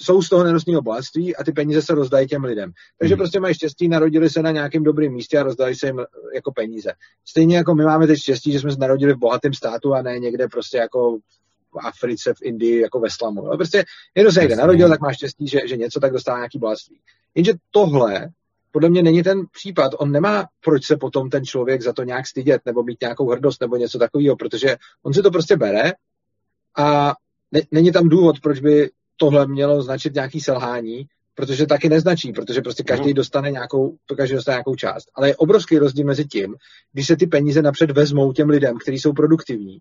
jsou z toho nerostního bohatství a ty peníze se rozdají těm lidem. Takže hmm. prostě mají štěstí, narodili se na nějakém dobrém místě a rozdali se jim jako peníze. Stejně jako my máme teď štěstí, že jsme se narodili v bohatém státu a ne někde prostě jako v Africe, v Indii, jako ve slamu. Ale prostě někdo se někde narodil, tak má štěstí, že, že něco tak dostává nějaký bohatství. Jenže tohle podle mě není ten případ. On nemá proč se potom ten člověk za to nějak stydět nebo mít nějakou hrdost nebo něco takového, protože on si to prostě bere a ne, není tam důvod, proč by tohle mělo značit nějaký selhání, protože taky neznačí, protože prostě každý dostane nějakou, každý dostane nějakou část. Ale je obrovský rozdíl mezi tím, když se ty peníze napřed vezmou těm lidem, kteří jsou produktivní,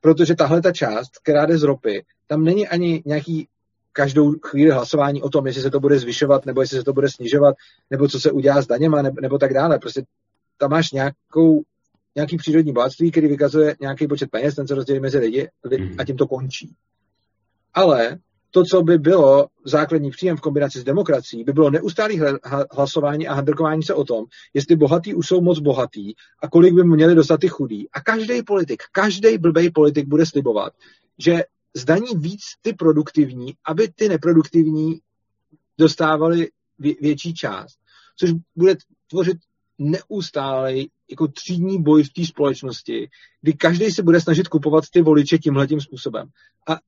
protože tahle ta část, která jde z ropy, tam není ani nějaký každou chvíli hlasování o tom, jestli se to bude zvyšovat, nebo jestli se to bude snižovat, nebo co se udělá s daněma, nebo, nebo tak dále. Prostě tam máš nějakou, nějaký přírodní bohatství, který vykazuje nějaký počet peněz, ten se rozdělí mezi lidi mhm. a tím to končí. Ale to, co by bylo základní příjem v kombinaci s demokracií, by bylo neustálý hlasování a handrkování se o tom, jestli bohatý už jsou moc bohatý a kolik by měli dostat ty chudí. A každý politik, každý blbej politik bude slibovat, že zdaní víc ty produktivní, aby ty neproduktivní dostávali vě- větší část. Což bude tvořit neustálej jako třídní boj v té společnosti, kdy každý se bude snažit kupovat ty voliče tímhletím způsobem. A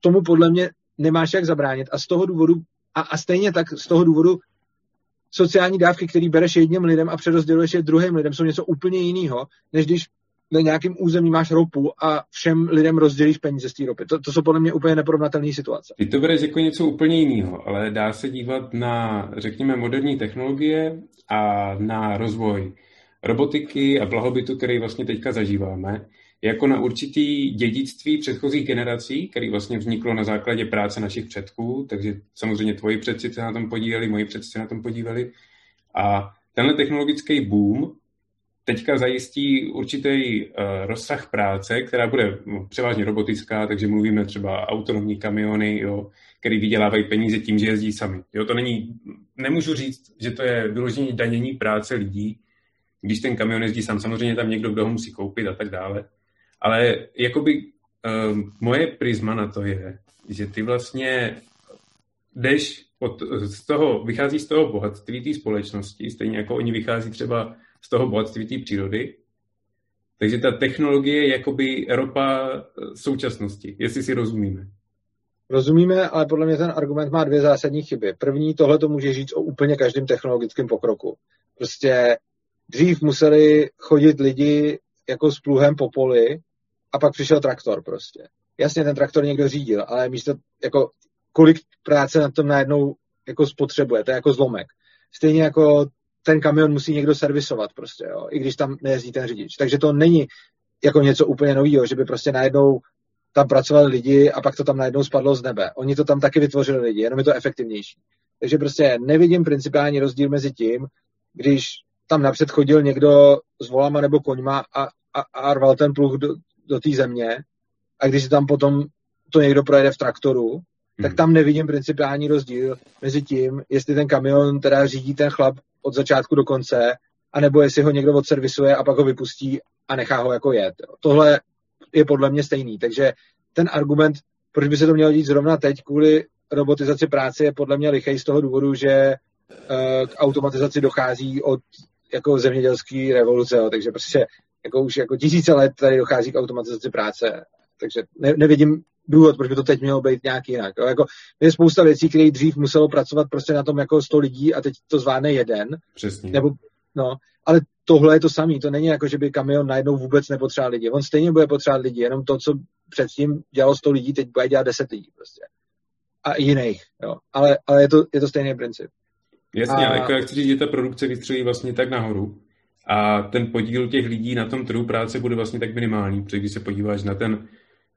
tomu podle mě nemáš jak zabránit. A z toho důvodu, a, a stejně tak z toho důvodu sociální dávky, které bereš jedním lidem a přerozděluješ je druhým lidem, jsou něco úplně jiného, než když na nějakém území máš ropu a všem lidem rozdělíš peníze z té ropy. To, to jsou podle mě úplně neporovnatelné situace. Ty to bereš jako něco úplně jiného, ale dá se dívat na, řekněme, moderní technologie a na rozvoj robotiky a blahobytu, který vlastně teďka zažíváme, jako na určitý dědictví předchozích generací, který vlastně vzniklo na základě práce našich předků, takže samozřejmě tvoji předci se na tom podíleli, moji předci se na tom podívali. A tenhle technologický boom teďka zajistí určitý uh, rozsah práce, která bude převážně robotická, takže mluvíme třeba autonomní kamiony, jo, který vydělávají peníze tím, že jezdí sami. Jo, to není, nemůžu říct, že to je vyložení danění práce lidí, když ten kamion jezdí sám, samozřejmě tam někdo, kdo ho musí koupit a tak dále. Ale jakoby uh, moje prisma na to je, že ty vlastně jdeš od, z toho, vychází z toho bohatství té společnosti, stejně jako oni vychází třeba z toho bohatství té přírody. Takže ta technologie je jakoby ropa současnosti, jestli si rozumíme. Rozumíme, ale podle mě ten argument má dvě zásadní chyby. První, tohle to může říct o úplně každém technologickém pokroku. Prostě dřív museli chodit lidi jako s pluhem po poli a pak přišel traktor prostě. Jasně, ten traktor někdo řídil, ale místo, jako, kolik práce na tom najednou jako spotřebuje, to je jako zlomek. Stejně jako ten kamion musí někdo servisovat prostě, jo, i když tam nejezdí ten řidič. Takže to není jako něco úplně nového, že by prostě najednou tam pracovali lidi a pak to tam najednou spadlo z nebe. Oni to tam taky vytvořili lidi, jenom je to efektivnější. Takže prostě nevidím principiální rozdíl mezi tím, když tam napřed chodil někdo s volama nebo koňma a, a, a rval ten pluh do, do té země a když tam potom to někdo projede v traktoru, hmm. tak tam nevidím principiální rozdíl mezi tím, jestli ten kamion teda řídí ten chlap od začátku do konce, anebo jestli ho někdo odservisuje a pak ho vypustí a nechá ho jako jet. Tohle je podle mě stejný. Takže ten argument, proč by se to mělo dít zrovna teď kvůli robotizaci práce, je podle mě lichej z toho důvodu, že eh, k automatizaci dochází od jako zemědělské revoluce, jo. takže prostě jako už jako tisíce let tady dochází k automatizaci práce. Takže ne, nevidím důvod, proč by to teď mělo být nějak jinak. Jo. Jako, je spousta věcí, které dřív muselo pracovat prostě na tom jako 100 lidí a teď to zvládne jeden. Přesně. Nebo, no, ale tohle je to samé. To není jako, že by kamion najednou vůbec nepotřeboval lidi. On stejně bude potřebovat lidi, jenom to, co předtím dělalo 100 lidí, teď bude dělat 10 lidí prostě. A jiných, jo. Ale, ale je, to, je to stejný princip. Jasně, a... ale jako jak chci říct, že ta produkce vystřelí vlastně tak nahoru a ten podíl těch lidí na tom trhu práce bude vlastně tak minimální, protože když se podíváš na ten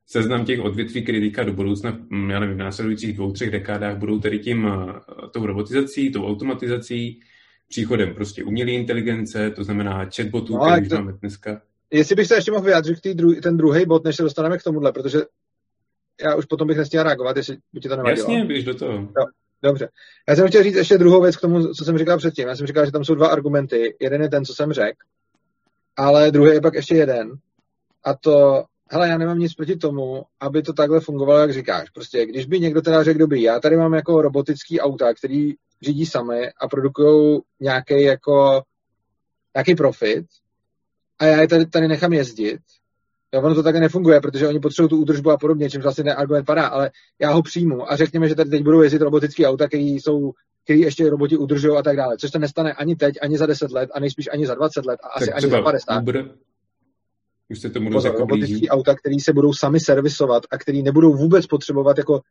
seznam těch odvětví, který teďka do budoucna, já nevím, v následujících dvou, třech dekádách budou tedy tím eh, tou robotizací, tou automatizací, příchodem prostě umělé inteligence, to znamená chatbotů, no, který to... máme dneska. Jestli bych se ještě mohl vyjádřit k dru- ten druhý bod, než se dostaneme k tomuhle, protože já už potom bych nestihl reagovat, jestli by ti to nevadilo. Jasně, běž do toho. Jo, dobře. Já jsem chtěl říct ještě druhou věc k tomu, co jsem říkal předtím. Já jsem říkal, že tam jsou dva argumenty. Jeden je ten, co jsem řekl, ale druhý je pak ještě jeden. A to, hele, já nemám nic proti tomu, aby to takhle fungovalo, jak říkáš. Prostě, když by někdo teda řekl, dobrý, já tady mám jako robotický auta, který řídí sami a produkují nějaký jako nějaký profit a já je tady, tady nechám jezdit, Jo, ono to také nefunguje, protože oni potřebují tu údržbu a podobně, čím vlastně ten argument padá, ale já ho přijmu a řekněme, že tady teď budou jezdit robotické auta, které jsou který ještě roboti udržují a tak dále. Což se nestane ani teď, ani za 10 let a nejspíš ani za 20 let a asi ani za 50. Uber, už se tomu Pozor, robotické auta, které se budou sami servisovat a které nebudou vůbec potřebovat jako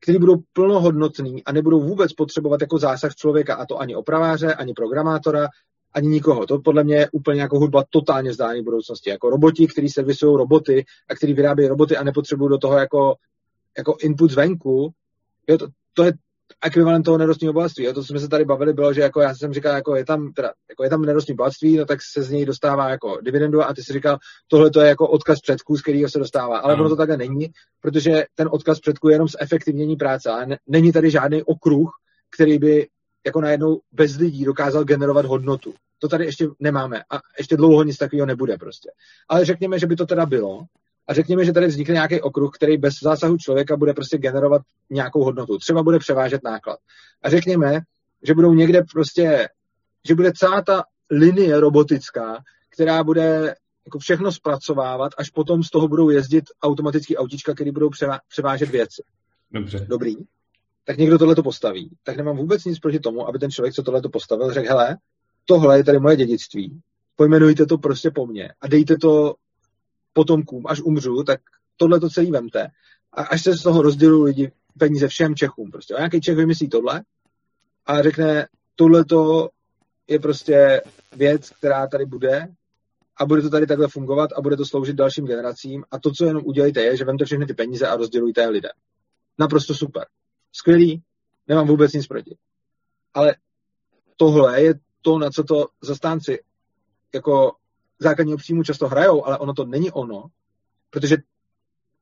který budou plnohodnotný a nebudou vůbec potřebovat jako zásah člověka, a to ani opraváře, ani programátora, ani nikoho. To podle mě je úplně jako hudba totálně vzdání budoucnosti. Jako roboti, kteří servisují roboty a kteří vyrábějí roboty a nepotřebují do toho jako, jako input zvenku, jo, to, to je ekvivalent toho nerostního bohatství. Jo? To, co jsme se tady bavili, bylo, že jako já jsem říkal, jako je tam, teda, jako je tam nerostní bohatství, no tak se z něj dostává jako dividendu a ty si říkal, tohle to je jako odkaz předků, z kterého se dostává. Ale ono to takhle není, protože ten odkaz předků je jenom z efektivnění práce. Ale ne, není tady žádný okruh, který by jako najednou bez lidí dokázal generovat hodnotu. To tady ještě nemáme a ještě dlouho nic takového nebude prostě. Ale řekněme, že by to teda bylo a řekněme, že tady vznikne nějaký okruh, který bez zásahu člověka bude prostě generovat nějakou hodnotu. Třeba bude převážet náklad. A řekněme, že budou někde prostě, že bude celá ta linie robotická, která bude jako všechno zpracovávat, až potom z toho budou jezdit automatický autička, které budou převážet věci. Dobře. Dobrý tak někdo tohle to postaví, tak nemám vůbec nic proti tomu, aby ten člověk, co tohle to postavil, řekl, hele, tohle je tady moje dědictví, pojmenujte to prostě po mně a dejte to potomkům, až umřu, tak tohle to celý vemte a až se z toho rozdělují lidi peníze všem Čechům. Prostě. A nějaký Čech vymyslí tohle a řekne, tohle to je prostě věc, která tady bude a bude to tady takhle fungovat a bude to sloužit dalším generacím a to, co jenom udělejte, je, že vemte všechny ty peníze a rozdělujte je lidem. Naprosto super. Skvělý, nemám vůbec nic proti. Ale tohle je to, na co to zastánci jako základního příjmu často hrajou, ale ono to není ono, protože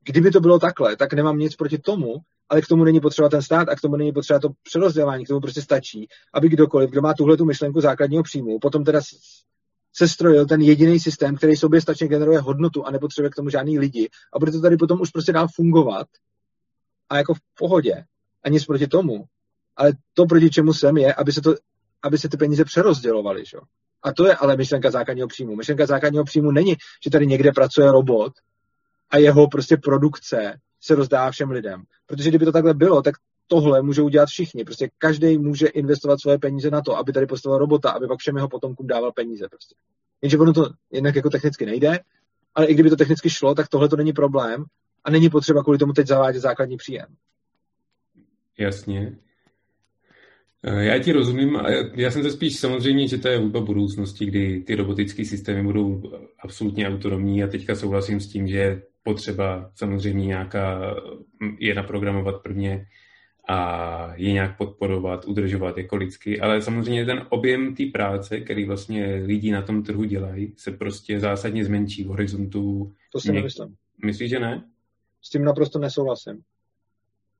kdyby to bylo takhle, tak nemám nic proti tomu, ale k tomu není potřeba ten stát a k tomu není potřeba to přerozdělování, k tomu prostě stačí, aby kdokoliv, kdo má tuhle tu myšlenku základního příjmu, potom teda se strojil ten jediný systém, který sobě stačně generuje hodnotu a nepotřebuje k tomu žádný lidi a bude to tady potom už prostě dál fungovat a jako v pohodě a nic proti tomu. Ale to, proti čemu jsem, je, aby se, to, aby se ty peníze přerozdělovaly. Že? A to je ale myšlenka základního příjmu. Myšlenka základního příjmu není, že tady někde pracuje robot a jeho prostě produkce se rozdá všem lidem. Protože kdyby to takhle bylo, tak tohle můžou udělat všichni. Prostě každý může investovat svoje peníze na to, aby tady postavil robota, aby pak všem jeho potomkům dával peníze. Prostě. Jenže ono to jednak jako technicky nejde, ale i kdyby to technicky šlo, tak tohle to není problém a není potřeba kvůli tomu teď zavádět základní příjem. Jasně. Eh, já ti rozumím, já jsem to spíš samozřejmě, že to je hudba budoucnosti, kdy ty robotické systémy budou absolutně autonomní a teďka souhlasím s tím, že je potřeba samozřejmě nějaká, je naprogramovat prvně a je nějak podporovat, udržovat jako lidsky, ale samozřejmě ten objem té práce, který vlastně lidi na tom trhu dělají, se prostě zásadně zmenší v horizontu. To si nemyslím. Myslíš, že ne? S tím naprosto nesouhlasím.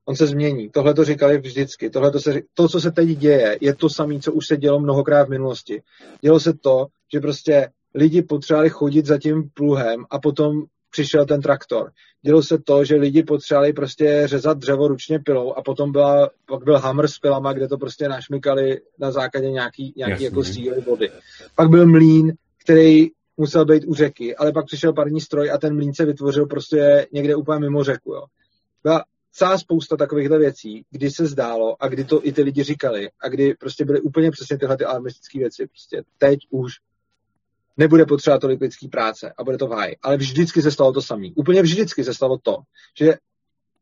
On se změní. Tohle to říkali vždycky. Tohle to, se, to, co se teď děje, je to samé, co už se dělo mnohokrát v minulosti. Dělo se to, že prostě lidi potřebovali chodit za tím pluhem a potom přišel ten traktor. Dělo se to, že lidi potřebovali prostě řezat dřevo ručně pilou a potom byla, pak byl hammer s pilama, kde to prostě našmykali na základě nějaký, nějaký jako síly vody. Pak byl mlín, který musel být u řeky, ale pak přišel parní stroj a ten mlín se vytvořil prostě někde úplně mimo řeku. Jo. Byla celá spousta takovýchhle věcí, kdy se zdálo a kdy to i ty lidi říkali a kdy prostě byly úplně přesně tyhle ty alarmistické věci. Prostě teď už nebude potřeba tolik lidský práce a bude to v Ale vždycky se stalo to samé. Úplně vždycky se stalo to, že,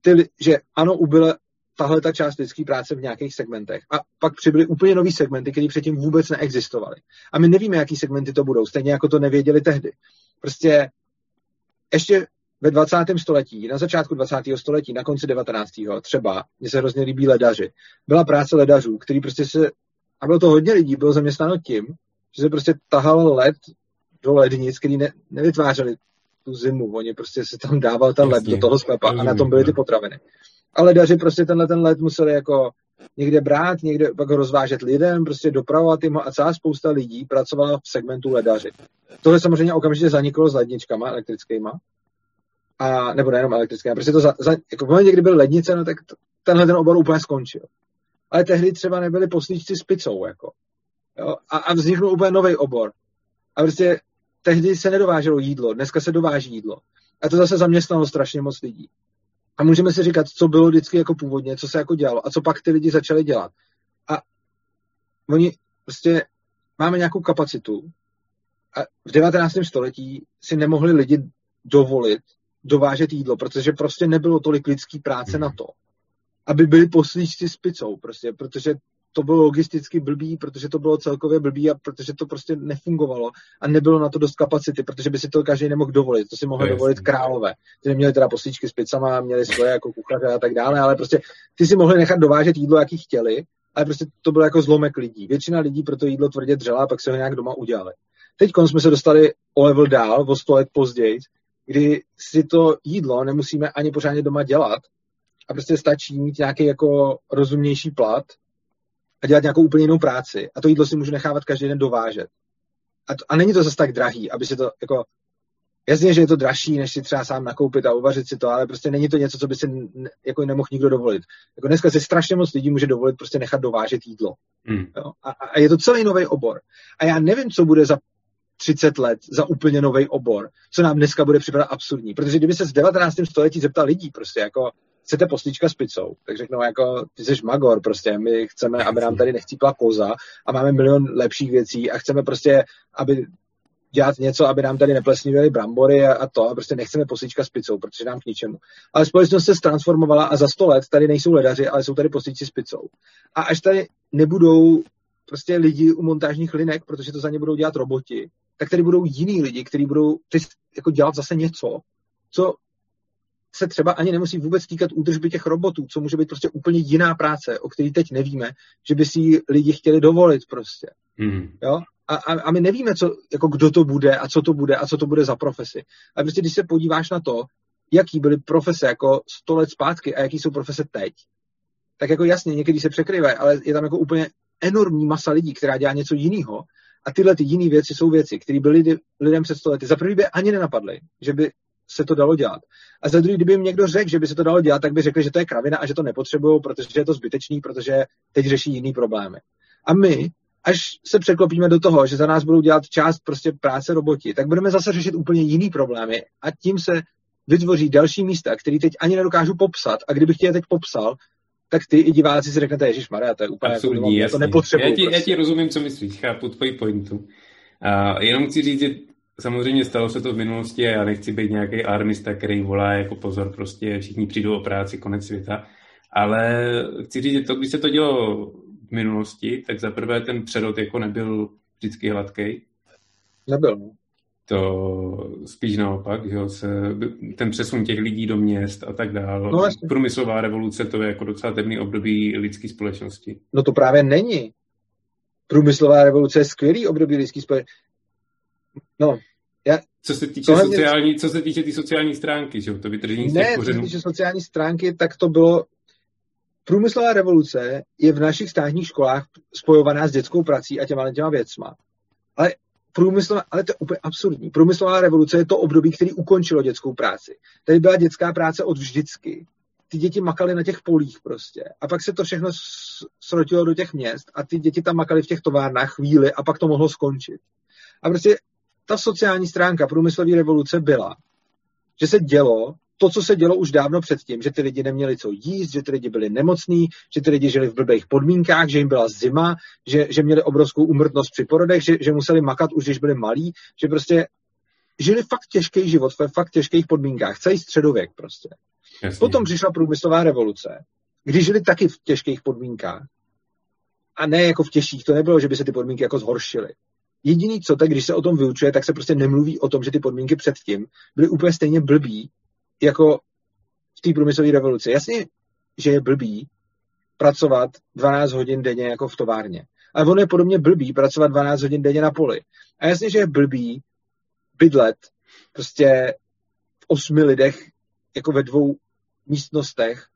ty, že ano, ubyla tahle ta část lidské práce v nějakých segmentech. A pak přibyly úplně nové segmenty, které předtím vůbec neexistovaly. A my nevíme, jaký segmenty to budou, stejně jako to nevěděli tehdy. Prostě ještě ve 20. století, na začátku 20. století, na konci 19. třeba, mně se hrozně líbí ledaři. Byla práce ledařů, který prostě se, a bylo to hodně lidí, bylo zaměstnáno tím, že se prostě tahal led do lednic, který ne, nevytvářeli tu zimu, oni prostě se tam dával ten led do toho sklepa a na tom byly ty potraviny. A ledaři prostě tenhle ten led museli jako někde brát, někde pak ho rozvážet lidem, prostě dopravovat jim a celá spousta lidí pracovala v segmentu ledaři. Tohle samozřejmě okamžitě zaniklo s ledničkama elektrickýma, a, nebo nejenom elektrické, prostě to za, za, jako v momentě, kdy byly lednice, no tak to, tenhle ten obor úplně skončil. Ale tehdy třeba nebyli poslíčci s picou, jako. Jo? A, a vzniknul úplně nový obor. A prostě tehdy se nedováželo jídlo, dneska se dováží jídlo. A to zase zaměstnalo strašně moc lidí. A můžeme si říkat, co bylo vždycky jako původně, co se jako dělalo a co pak ty lidi začali dělat. A oni prostě máme nějakou kapacitu a v 19. století si nemohli lidi dovolit dovážet jídlo, protože prostě nebylo tolik lidský práce na to, aby byli poslíčci s picou, prostě, protože to bylo logisticky blbý, protože to bylo celkově blbý a protože to prostě nefungovalo a nebylo na to dost kapacity, protože by si to každý nemohl dovolit. To si mohli dovolit králové. Ty měli teda poslíčky s pizzama, měli svoje jako kuchaře a tak dále, ale prostě ty si mohli nechat dovážet jídlo, jaký chtěli, ale prostě to bylo jako zlomek lidí. Většina lidí pro to jídlo tvrdě dřela a pak se ho nějak doma udělali. Teď jsme se dostali o level dál, o 100 let později, kdy si to jídlo nemusíme ani pořádně doma dělat a prostě stačí mít nějaký jako rozumnější plat a dělat nějakou úplně jinou práci. A to jídlo si můžu nechávat každý den dovážet. A, to, a není to zase tak drahý, aby si to jako Jasně, že je to dražší, než si třeba sám nakoupit a uvařit si to, ale prostě není to něco, co by si ne, jako nemohl nikdo dovolit. Jako dneska si strašně moc lidí může dovolit prostě nechat dovážet jídlo. Mm. Jo? A, a je to celý nový obor. A já nevím, co bude za 30 let za úplně nový obor, co nám dneska bude připadat absurdní. Protože kdyby se z 19. století zeptal lidí, prostě jako chcete postička s pizzou, tak řeknou jako, ty jsi magor, prostě, my chceme, aby nám tady nechcípla koza a máme milion lepších věcí a chceme prostě, aby dělat něco, aby nám tady neplesnivily brambory a, a to, a prostě nechceme postička s pizzou, protože nám k ničemu. Ale společnost se transformovala a za sto let tady nejsou ledaři, ale jsou tady postičci s pizzou. A až tady nebudou prostě lidi u montážních linek, protože to za ně budou dělat roboti, tak tady budou jiní lidi, kteří budou jako dělat zase něco, co se třeba ani nemusí vůbec týkat údržby těch robotů, co může být prostě úplně jiná práce, o který teď nevíme, že by si lidi chtěli dovolit prostě. Mm. Jo? A, a, a my nevíme, co, jako kdo to bude a co to bude a co to bude za profesi. A prostě když se podíváš na to, jaký byly profese jako 100 let zpátky a jaký jsou profese teď, tak jako jasně, někdy se překrývají, ale je tam jako úplně enormní masa lidí, která dělá něco jiného. A tyhle ty jiné věci jsou věci, které byly lidem před 100 lety. Za první by ani nenapadly, že by se to dalo dělat. A za druhý, kdyby jim někdo řekl, že by se to dalo dělat, tak by řekli, že to je kravina a že to nepotřebují, protože je to zbytečný, protože teď řeší jiný problémy. A my, až se překlopíme do toho, že za nás budou dělat část prostě práce roboti, tak budeme zase řešit úplně jiný problémy a tím se vytvoří další místa, které teď ani nedokážu popsat. A kdybych tě je teď popsal, tak ty i diváci si řeknete, Ježíš Maria, to je úplně jako Absurdní, jako, to nepotřebuji. Já ti, prostě. já ti rozumím, co myslíš, chápu tvoji pointu. A jenom chci říct, že samozřejmě stalo se to v minulosti a já nechci být nějaký armista, který volá jako pozor, prostě všichni přijdou o práci, konec světa. Ale chci říct, že to, když se to dělo v minulosti, tak zaprvé ten přerod jako nebyl vždycky hladký. Nebyl, no to spíš naopak, že se, ten přesun těch lidí do měst a tak dále. No, Průmyslová revoluce to je jako docela temný období lidské společnosti. No to právě není. Průmyslová revoluce je skvělý období lidské společnosti. No, já, co se týče sociální, mě... co se týče té sociální stránky, že to vytržení z těch Ne, co se týče sociální stránky, tak to bylo Průmyslová revoluce je v našich státních školách spojovaná s dětskou prací a těma těma věcma. Ale průmyslová, ale to je úplně absurdní. Průmyslová revoluce je to období, který ukončilo dětskou práci. Tady byla dětská práce od vždycky. Ty děti makaly na těch polích prostě. A pak se to všechno srotilo do těch měst a ty děti tam makaly v těch továrnách chvíli a pak to mohlo skončit. A prostě ta sociální stránka průmyslové revoluce byla, že se dělo to, co se dělo už dávno předtím, že ty lidi neměli co jíst, že ty lidi byli nemocní, že ty lidi žili v blbých podmínkách, že jim byla zima, že, že měli obrovskou umrtnost při porodech, že, že museli makat už, když byli malí, že prostě žili fakt těžký život ve fakt těžkých podmínkách, celý středověk prostě. Jasně. Potom přišla průmyslová revoluce, kdy žili taky v těžkých podmínkách. A ne jako v těžších, to nebylo, že by se ty podmínky jako zhoršily. Jediný co, tak když se o tom vyučuje, tak se prostě nemluví o tom, že ty podmínky předtím byly úplně stejně blbý, jako v té průmyslové revoluci. Jasně, že je blbý pracovat 12 hodin denně jako v továrně. Ale ono je podobně blbý pracovat 12 hodin denně na poli. A jasně, že je blbý bydlet prostě v osmi lidech jako ve dvou místnostech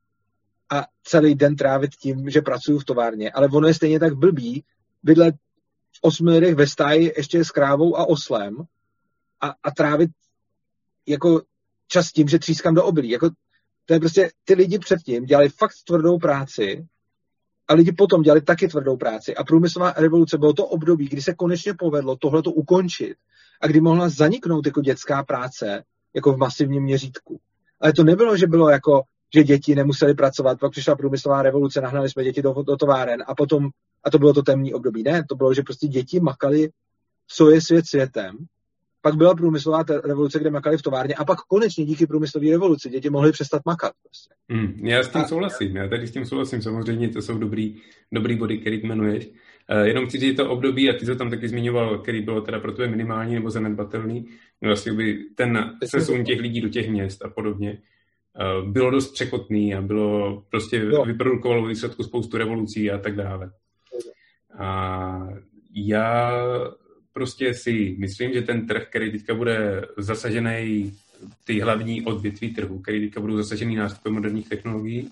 a celý den trávit tím, že pracuju v továrně. Ale ono je stejně tak blbý bydlet v osmi lidech ve stáji ještě s krávou a oslem a, a trávit jako čas tím, že třískám do obilí. Jako, to je prostě, ty lidi předtím dělali fakt tvrdou práci a lidi potom dělali taky tvrdou práci. A průmyslová revoluce bylo to období, kdy se konečně povedlo tohle to ukončit a kdy mohla zaniknout jako dětská práce jako v masivním měřítku. Ale to nebylo, že bylo jako, že děti nemuseli pracovat, pak přišla průmyslová revoluce, nahnali jsme děti do, do továren a potom, a to bylo to temní období. Ne, to bylo, že prostě děti makali, co je svět světem pak byla průmyslová revoluce, kde makali v továrně a pak konečně díky průmyslové revoluci děti mohly přestat makat. Prostě. Mm, já s tím a, souhlasím, já tady s tím souhlasím, samozřejmě to jsou dobrý, dobrý body, který jmenuješ. Uh, jenom chci říct to období, a ty to tam taky zmiňoval, který bylo teda pro tebe minimální nebo zanedbatelný, no vlastně by ten přesun těch lidí do těch měst a podobně, uh, bylo dost překotný a bylo prostě no. vyprodukovalo výsledku spoustu revolucí a tak dále. A já prostě si myslím, že ten trh, který teďka bude zasažený, ty hlavní odvětví trhu, který teďka budou zasažený nástupem moderních technologií,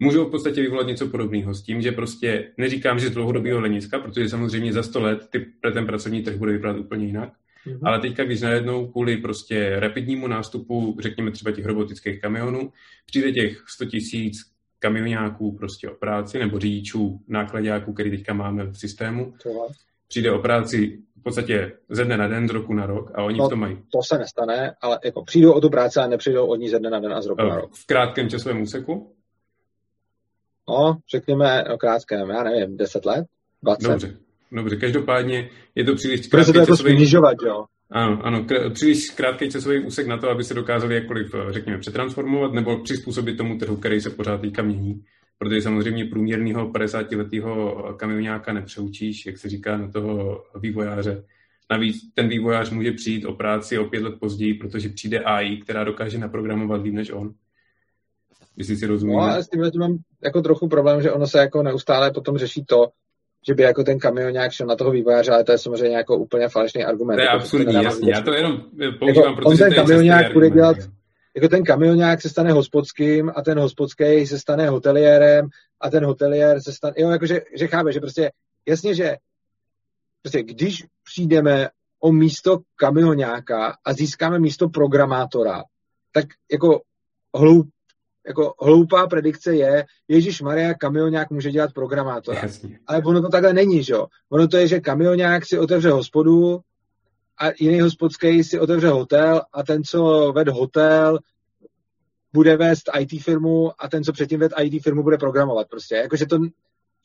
můžou v podstatě vyvolat něco podobného s tím, že prostě neříkám, že z dlouhodobého hlediska, protože samozřejmě za 100 let ty, ten pracovní trh bude vypadat úplně jinak, mm-hmm. ale teďka, když najednou kvůli prostě rapidnímu nástupu, řekněme třeba těch robotických kamionů, přijde těch 100 tisíc kamionáků prostě o práci nebo řidičů nákladňáků, který teďka máme v systému, přijde o práci v podstatě ze dne na den, z roku na rok a oni no, v tom mají. To se nestane, ale jako přijdou o tu práci a nepřijdou od ní ze dne na den a z roku na rok. V krátkém časovém úseku? No, řekněme o krátkém, já nevím, 10 let, 20. Dobře, dobře, každopádně je to příliš krátký to jako časový... snižovat, jo? Ano, ano, kr- příliš krátký časový úsek na to, aby se dokázali jakkoliv, řekněme, přetransformovat nebo přizpůsobit tomu trhu, který se pořád teďka mění protože samozřejmě průměrného 50-letého kamionáka nepřeučíš, jak se říká na toho vývojáře, Navíc ten vývojář může přijít o práci o pět let později, protože přijde AI, která dokáže naprogramovat líp než on. Jestli si rozumíš. No a s tím mám jako trochu problém, že ono se jako neustále potom řeší to, že by jako ten kamion nějak šel na toho vývojáře, ale to je samozřejmě jako úplně falešný argument. To je jako, absurdní, jasně, já to jenom používám, jako, protože on ten kamion nějak bude dělat, jako ten kamionák se stane hospodským a ten hospodský se stane hoteliérem a ten hoteliér se stane, jo, jakože, že chápe, že prostě, jasně, že prostě když přijdeme o místo kamionáka a získáme místo programátora, tak jako hloup, jako hloupá predikce je, Ježíš Maria, kamionák může dělat programátora. Jasně. Ale ono to takhle není, že jo? Ono to je, že kamionák si otevře hospodu a jiný hospodský si otevře hotel a ten, co ved hotel, bude vést IT firmu a ten, co předtím ved IT firmu, bude programovat prostě. Jakože to,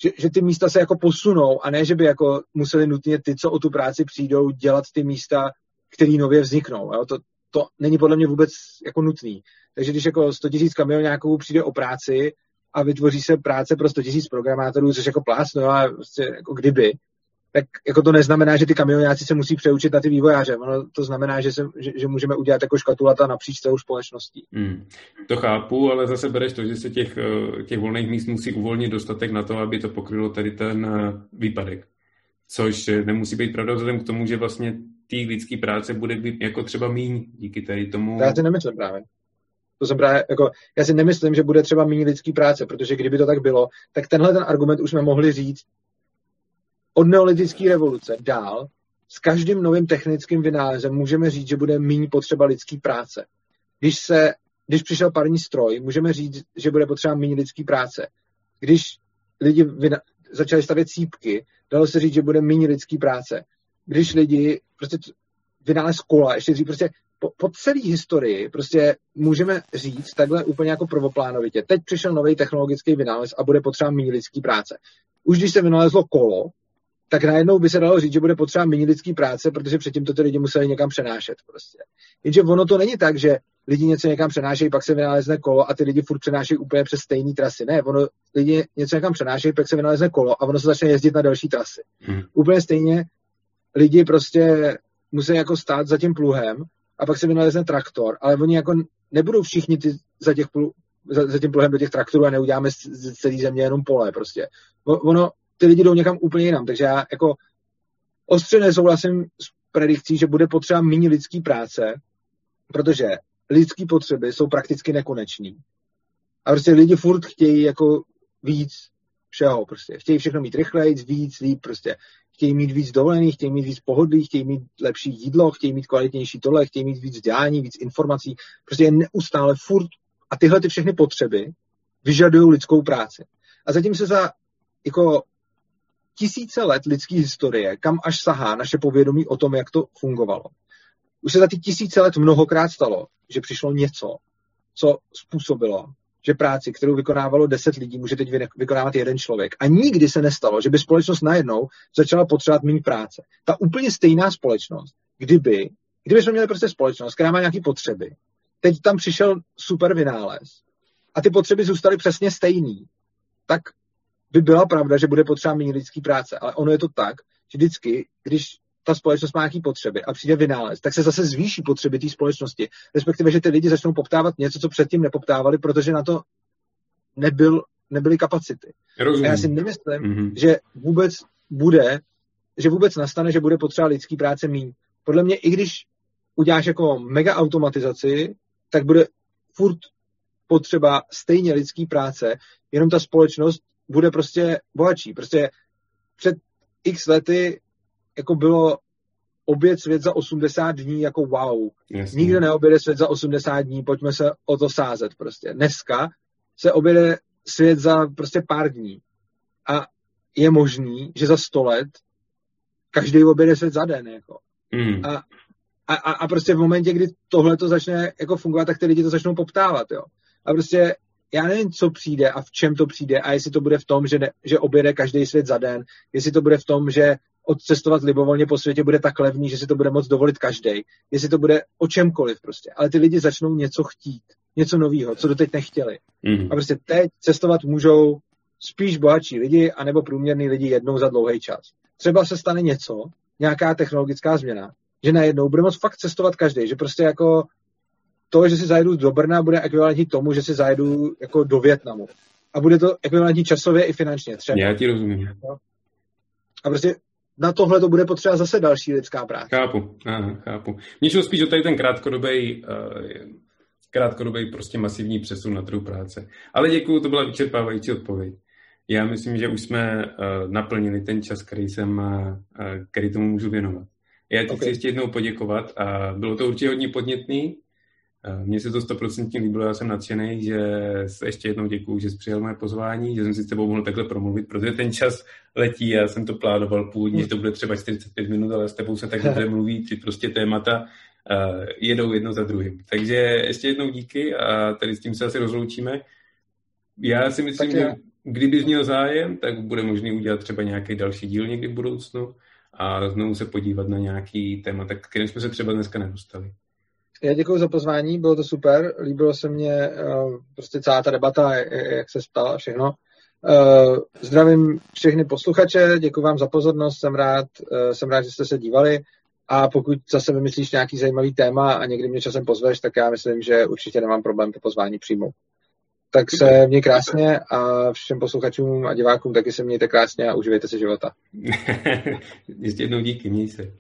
že, že ty místa se jako posunou a ne, že by jako museli nutně ty, co o tu práci přijdou, dělat ty místa, které nově vzniknou. Jo? To, to není podle mě vůbec jako nutný. Takže když jako 100 000 kamionáků přijde o práci a vytvoří se práce pro 100 000 programátorů, což jako plásno, a prostě jako kdyby, tak jako to neznamená, že ty kamionáci se musí přeučit na ty vývojáře. Ono to znamená, že, se, že, že můžeme udělat jako škatulata napříč celou společností. Hmm. To chápu, ale zase bereš to, že se těch, eh, těch volných míst musí uvolnit dostatek na to, aby to pokrylo tady ten eh, výpadek. Což nemusí být pravda vzhledem k tomu, že vlastně té lidské práce bude být jako třeba míň díky tady tomu. To já si nemyslím právě. To jsem právě, jako, já si nemyslím, že bude třeba méně lidský práce, protože kdyby to tak bylo, tak tenhle ten argument už jsme mohli říct od neolitické revoluce dál. S každým novým technickým vynálezem můžeme říct, že bude méně potřeba lidský práce. Když, se, když přišel parní stroj, můžeme říct, že bude potřeba méně lidský práce. Když lidi vyna, začali stavět sípky, dalo se říct, že bude méně lidský práce. Když lidi prostě vynález kola, ještě dřív, prostě po, po celé historii prostě můžeme říct takhle úplně jako prvoplánovitě. Teď přišel nový technologický vynález a bude potřeba méně lidský práce. Už když se vynalezlo kolo, tak najednou by se dalo říct, že bude potřeba méně lidský práce, protože předtím to ty lidi museli někam přenášet. Prostě. Jenže ono to není tak, že lidi něco někam přenášejí, pak se vynalezne kolo a ty lidi furt přenášejí úplně přes stejné trasy. Ne, ono, lidi něco někam přenášejí, pak se vynalezne kolo a ono se začne jezdit na další trasy. Hmm. Úplně stejně lidi prostě musí jako stát za tím pluhem a pak se vynalezne traktor, ale oni jako nebudou všichni ty za, těch plu, za, za tím pluhem do těch traktorů a neuděláme z, z celé země jenom pole prostě. Ono, ty lidi jdou někam úplně jinam, takže já jako ostře nesouhlasím s predikcí, že bude potřeba méně lidský práce, protože lidské potřeby jsou prakticky nekonečný. A prostě lidi furt chtějí jako víc všeho prostě. Chtějí všechno mít rychleji, víc, líp prostě chtějí mít víc dovolených, chtějí mít víc pohodlí, chtějí mít lepší jídlo, chtějí mít kvalitnější tohle, chtějí mít víc vzdělání, víc informací. Prostě je neustále furt a tyhle ty všechny potřeby vyžadují lidskou práci. A zatím se za jako tisíce let lidské historie, kam až sahá naše povědomí o tom, jak to fungovalo. Už se za ty tisíce let mnohokrát stalo, že přišlo něco, co způsobilo, že práci, kterou vykonávalo 10 lidí, může teď vykonávat jeden člověk. A nikdy se nestalo, že by společnost najednou začala potřebovat méně práce. Ta úplně stejná společnost, kdyby, kdyby jsme měli prostě společnost, která má nějaké potřeby, teď tam přišel super vynález a ty potřeby zůstaly přesně stejný, tak by byla pravda, že bude potřeba méně lidský práce. Ale ono je to tak, že vždycky, když ta společnost má nějaké potřeby a přijde vynález, tak se zase zvýší potřeby té společnosti. Respektive, že ty lidi začnou poptávat něco, co předtím nepoptávali, protože na to nebyl, nebyly kapacity. Rozumím. A já si nemyslím, mm-hmm. že vůbec bude, že vůbec nastane, že bude potřeba lidský práce míň. Podle mě, i když uděláš jako mega automatizaci, tak bude furt potřeba stejně lidský práce, jenom ta společnost bude prostě bohatší. Prostě před x lety jako bylo oběd svět za 80 dní jako wow. Jasně. Nikdo neoběde svět za 80 dní, pojďme se o to sázet prostě. Dneska se objede svět za prostě pár dní. A je možný, že za 100 let každý objede svět za den. Jako. Mm. A, a, a prostě v momentě, kdy tohle to začne jako fungovat, tak ty lidi to začnou poptávat. Jo. A prostě já nevím, co přijde a v čem to přijde a jestli to bude v tom, že, ne, že objede každý svět za den, jestli to bude v tom, že odcestovat libovolně po světě bude tak levný, že si to bude moct dovolit každý. Jestli to bude o čemkoliv prostě. Ale ty lidi začnou něco chtít, něco nového, co doteď nechtěli. Mm. A prostě teď cestovat můžou spíš bohatší lidi, anebo průměrní lidi jednou za dlouhý čas. Třeba se stane něco, nějaká technologická změna, že najednou bude moct fakt cestovat každý, že prostě jako to, že si zajedu do Brna, bude ekvivalentní tomu, že si zajedu jako do Větnamu. A bude to ekvivalentní časově i finančně třeba. Já ti rozumím. A prostě na tohle to bude potřeba zase další lidská práce. Chápu, aha, chápu. Mně šlo spíš o tady ten krátkodobý, uh, krátkodobý prostě masivní přesun na trhu práce. Ale děkuju, to byla vyčerpávající odpověď. Já myslím, že už jsme uh, naplnili ten čas, který jsem, uh, který tomu můžu věnovat. Já ti okay. chci ještě jednou poděkovat a bylo to určitě hodně podnětný. Mně se to stoprocentně líbilo, já jsem nadšený, že se ještě jednou děkuju, že jsi přijal moje pozvání, že jsem si s tebou mohl takhle promluvit, protože ten čas letí, já jsem to plánoval původně, že to bude třeba 45 minut, ale s tebou se tak dobře mluví, ty prostě témata uh, jedou jedno za druhým. Takže ještě jednou díky a tady s tím se asi rozloučíme. Já si myslím, že kdybys měl zájem, tak bude možný udělat třeba nějaký další díl někdy v budoucnu a znovu se podívat na nějaký téma, tak kterým jsme se třeba dneska nedostali. Já děkuji za pozvání, bylo to super, líbilo se mně eh, prostě celá ta debata, jak se ptal a všechno. Eh, zdravím všechny posluchače, děkuji vám za pozornost, jsem rád, eh, jsem rád, že jste se dívali a pokud zase vymyslíš nějaký zajímavý téma a někdy mě časem pozveš, tak já myslím, že určitě nemám problém to pozvání přijmout. Tak se měj krásně a všem posluchačům a divákům taky se mějte krásně a uživejte si života. Ještě jednou díky, měj se.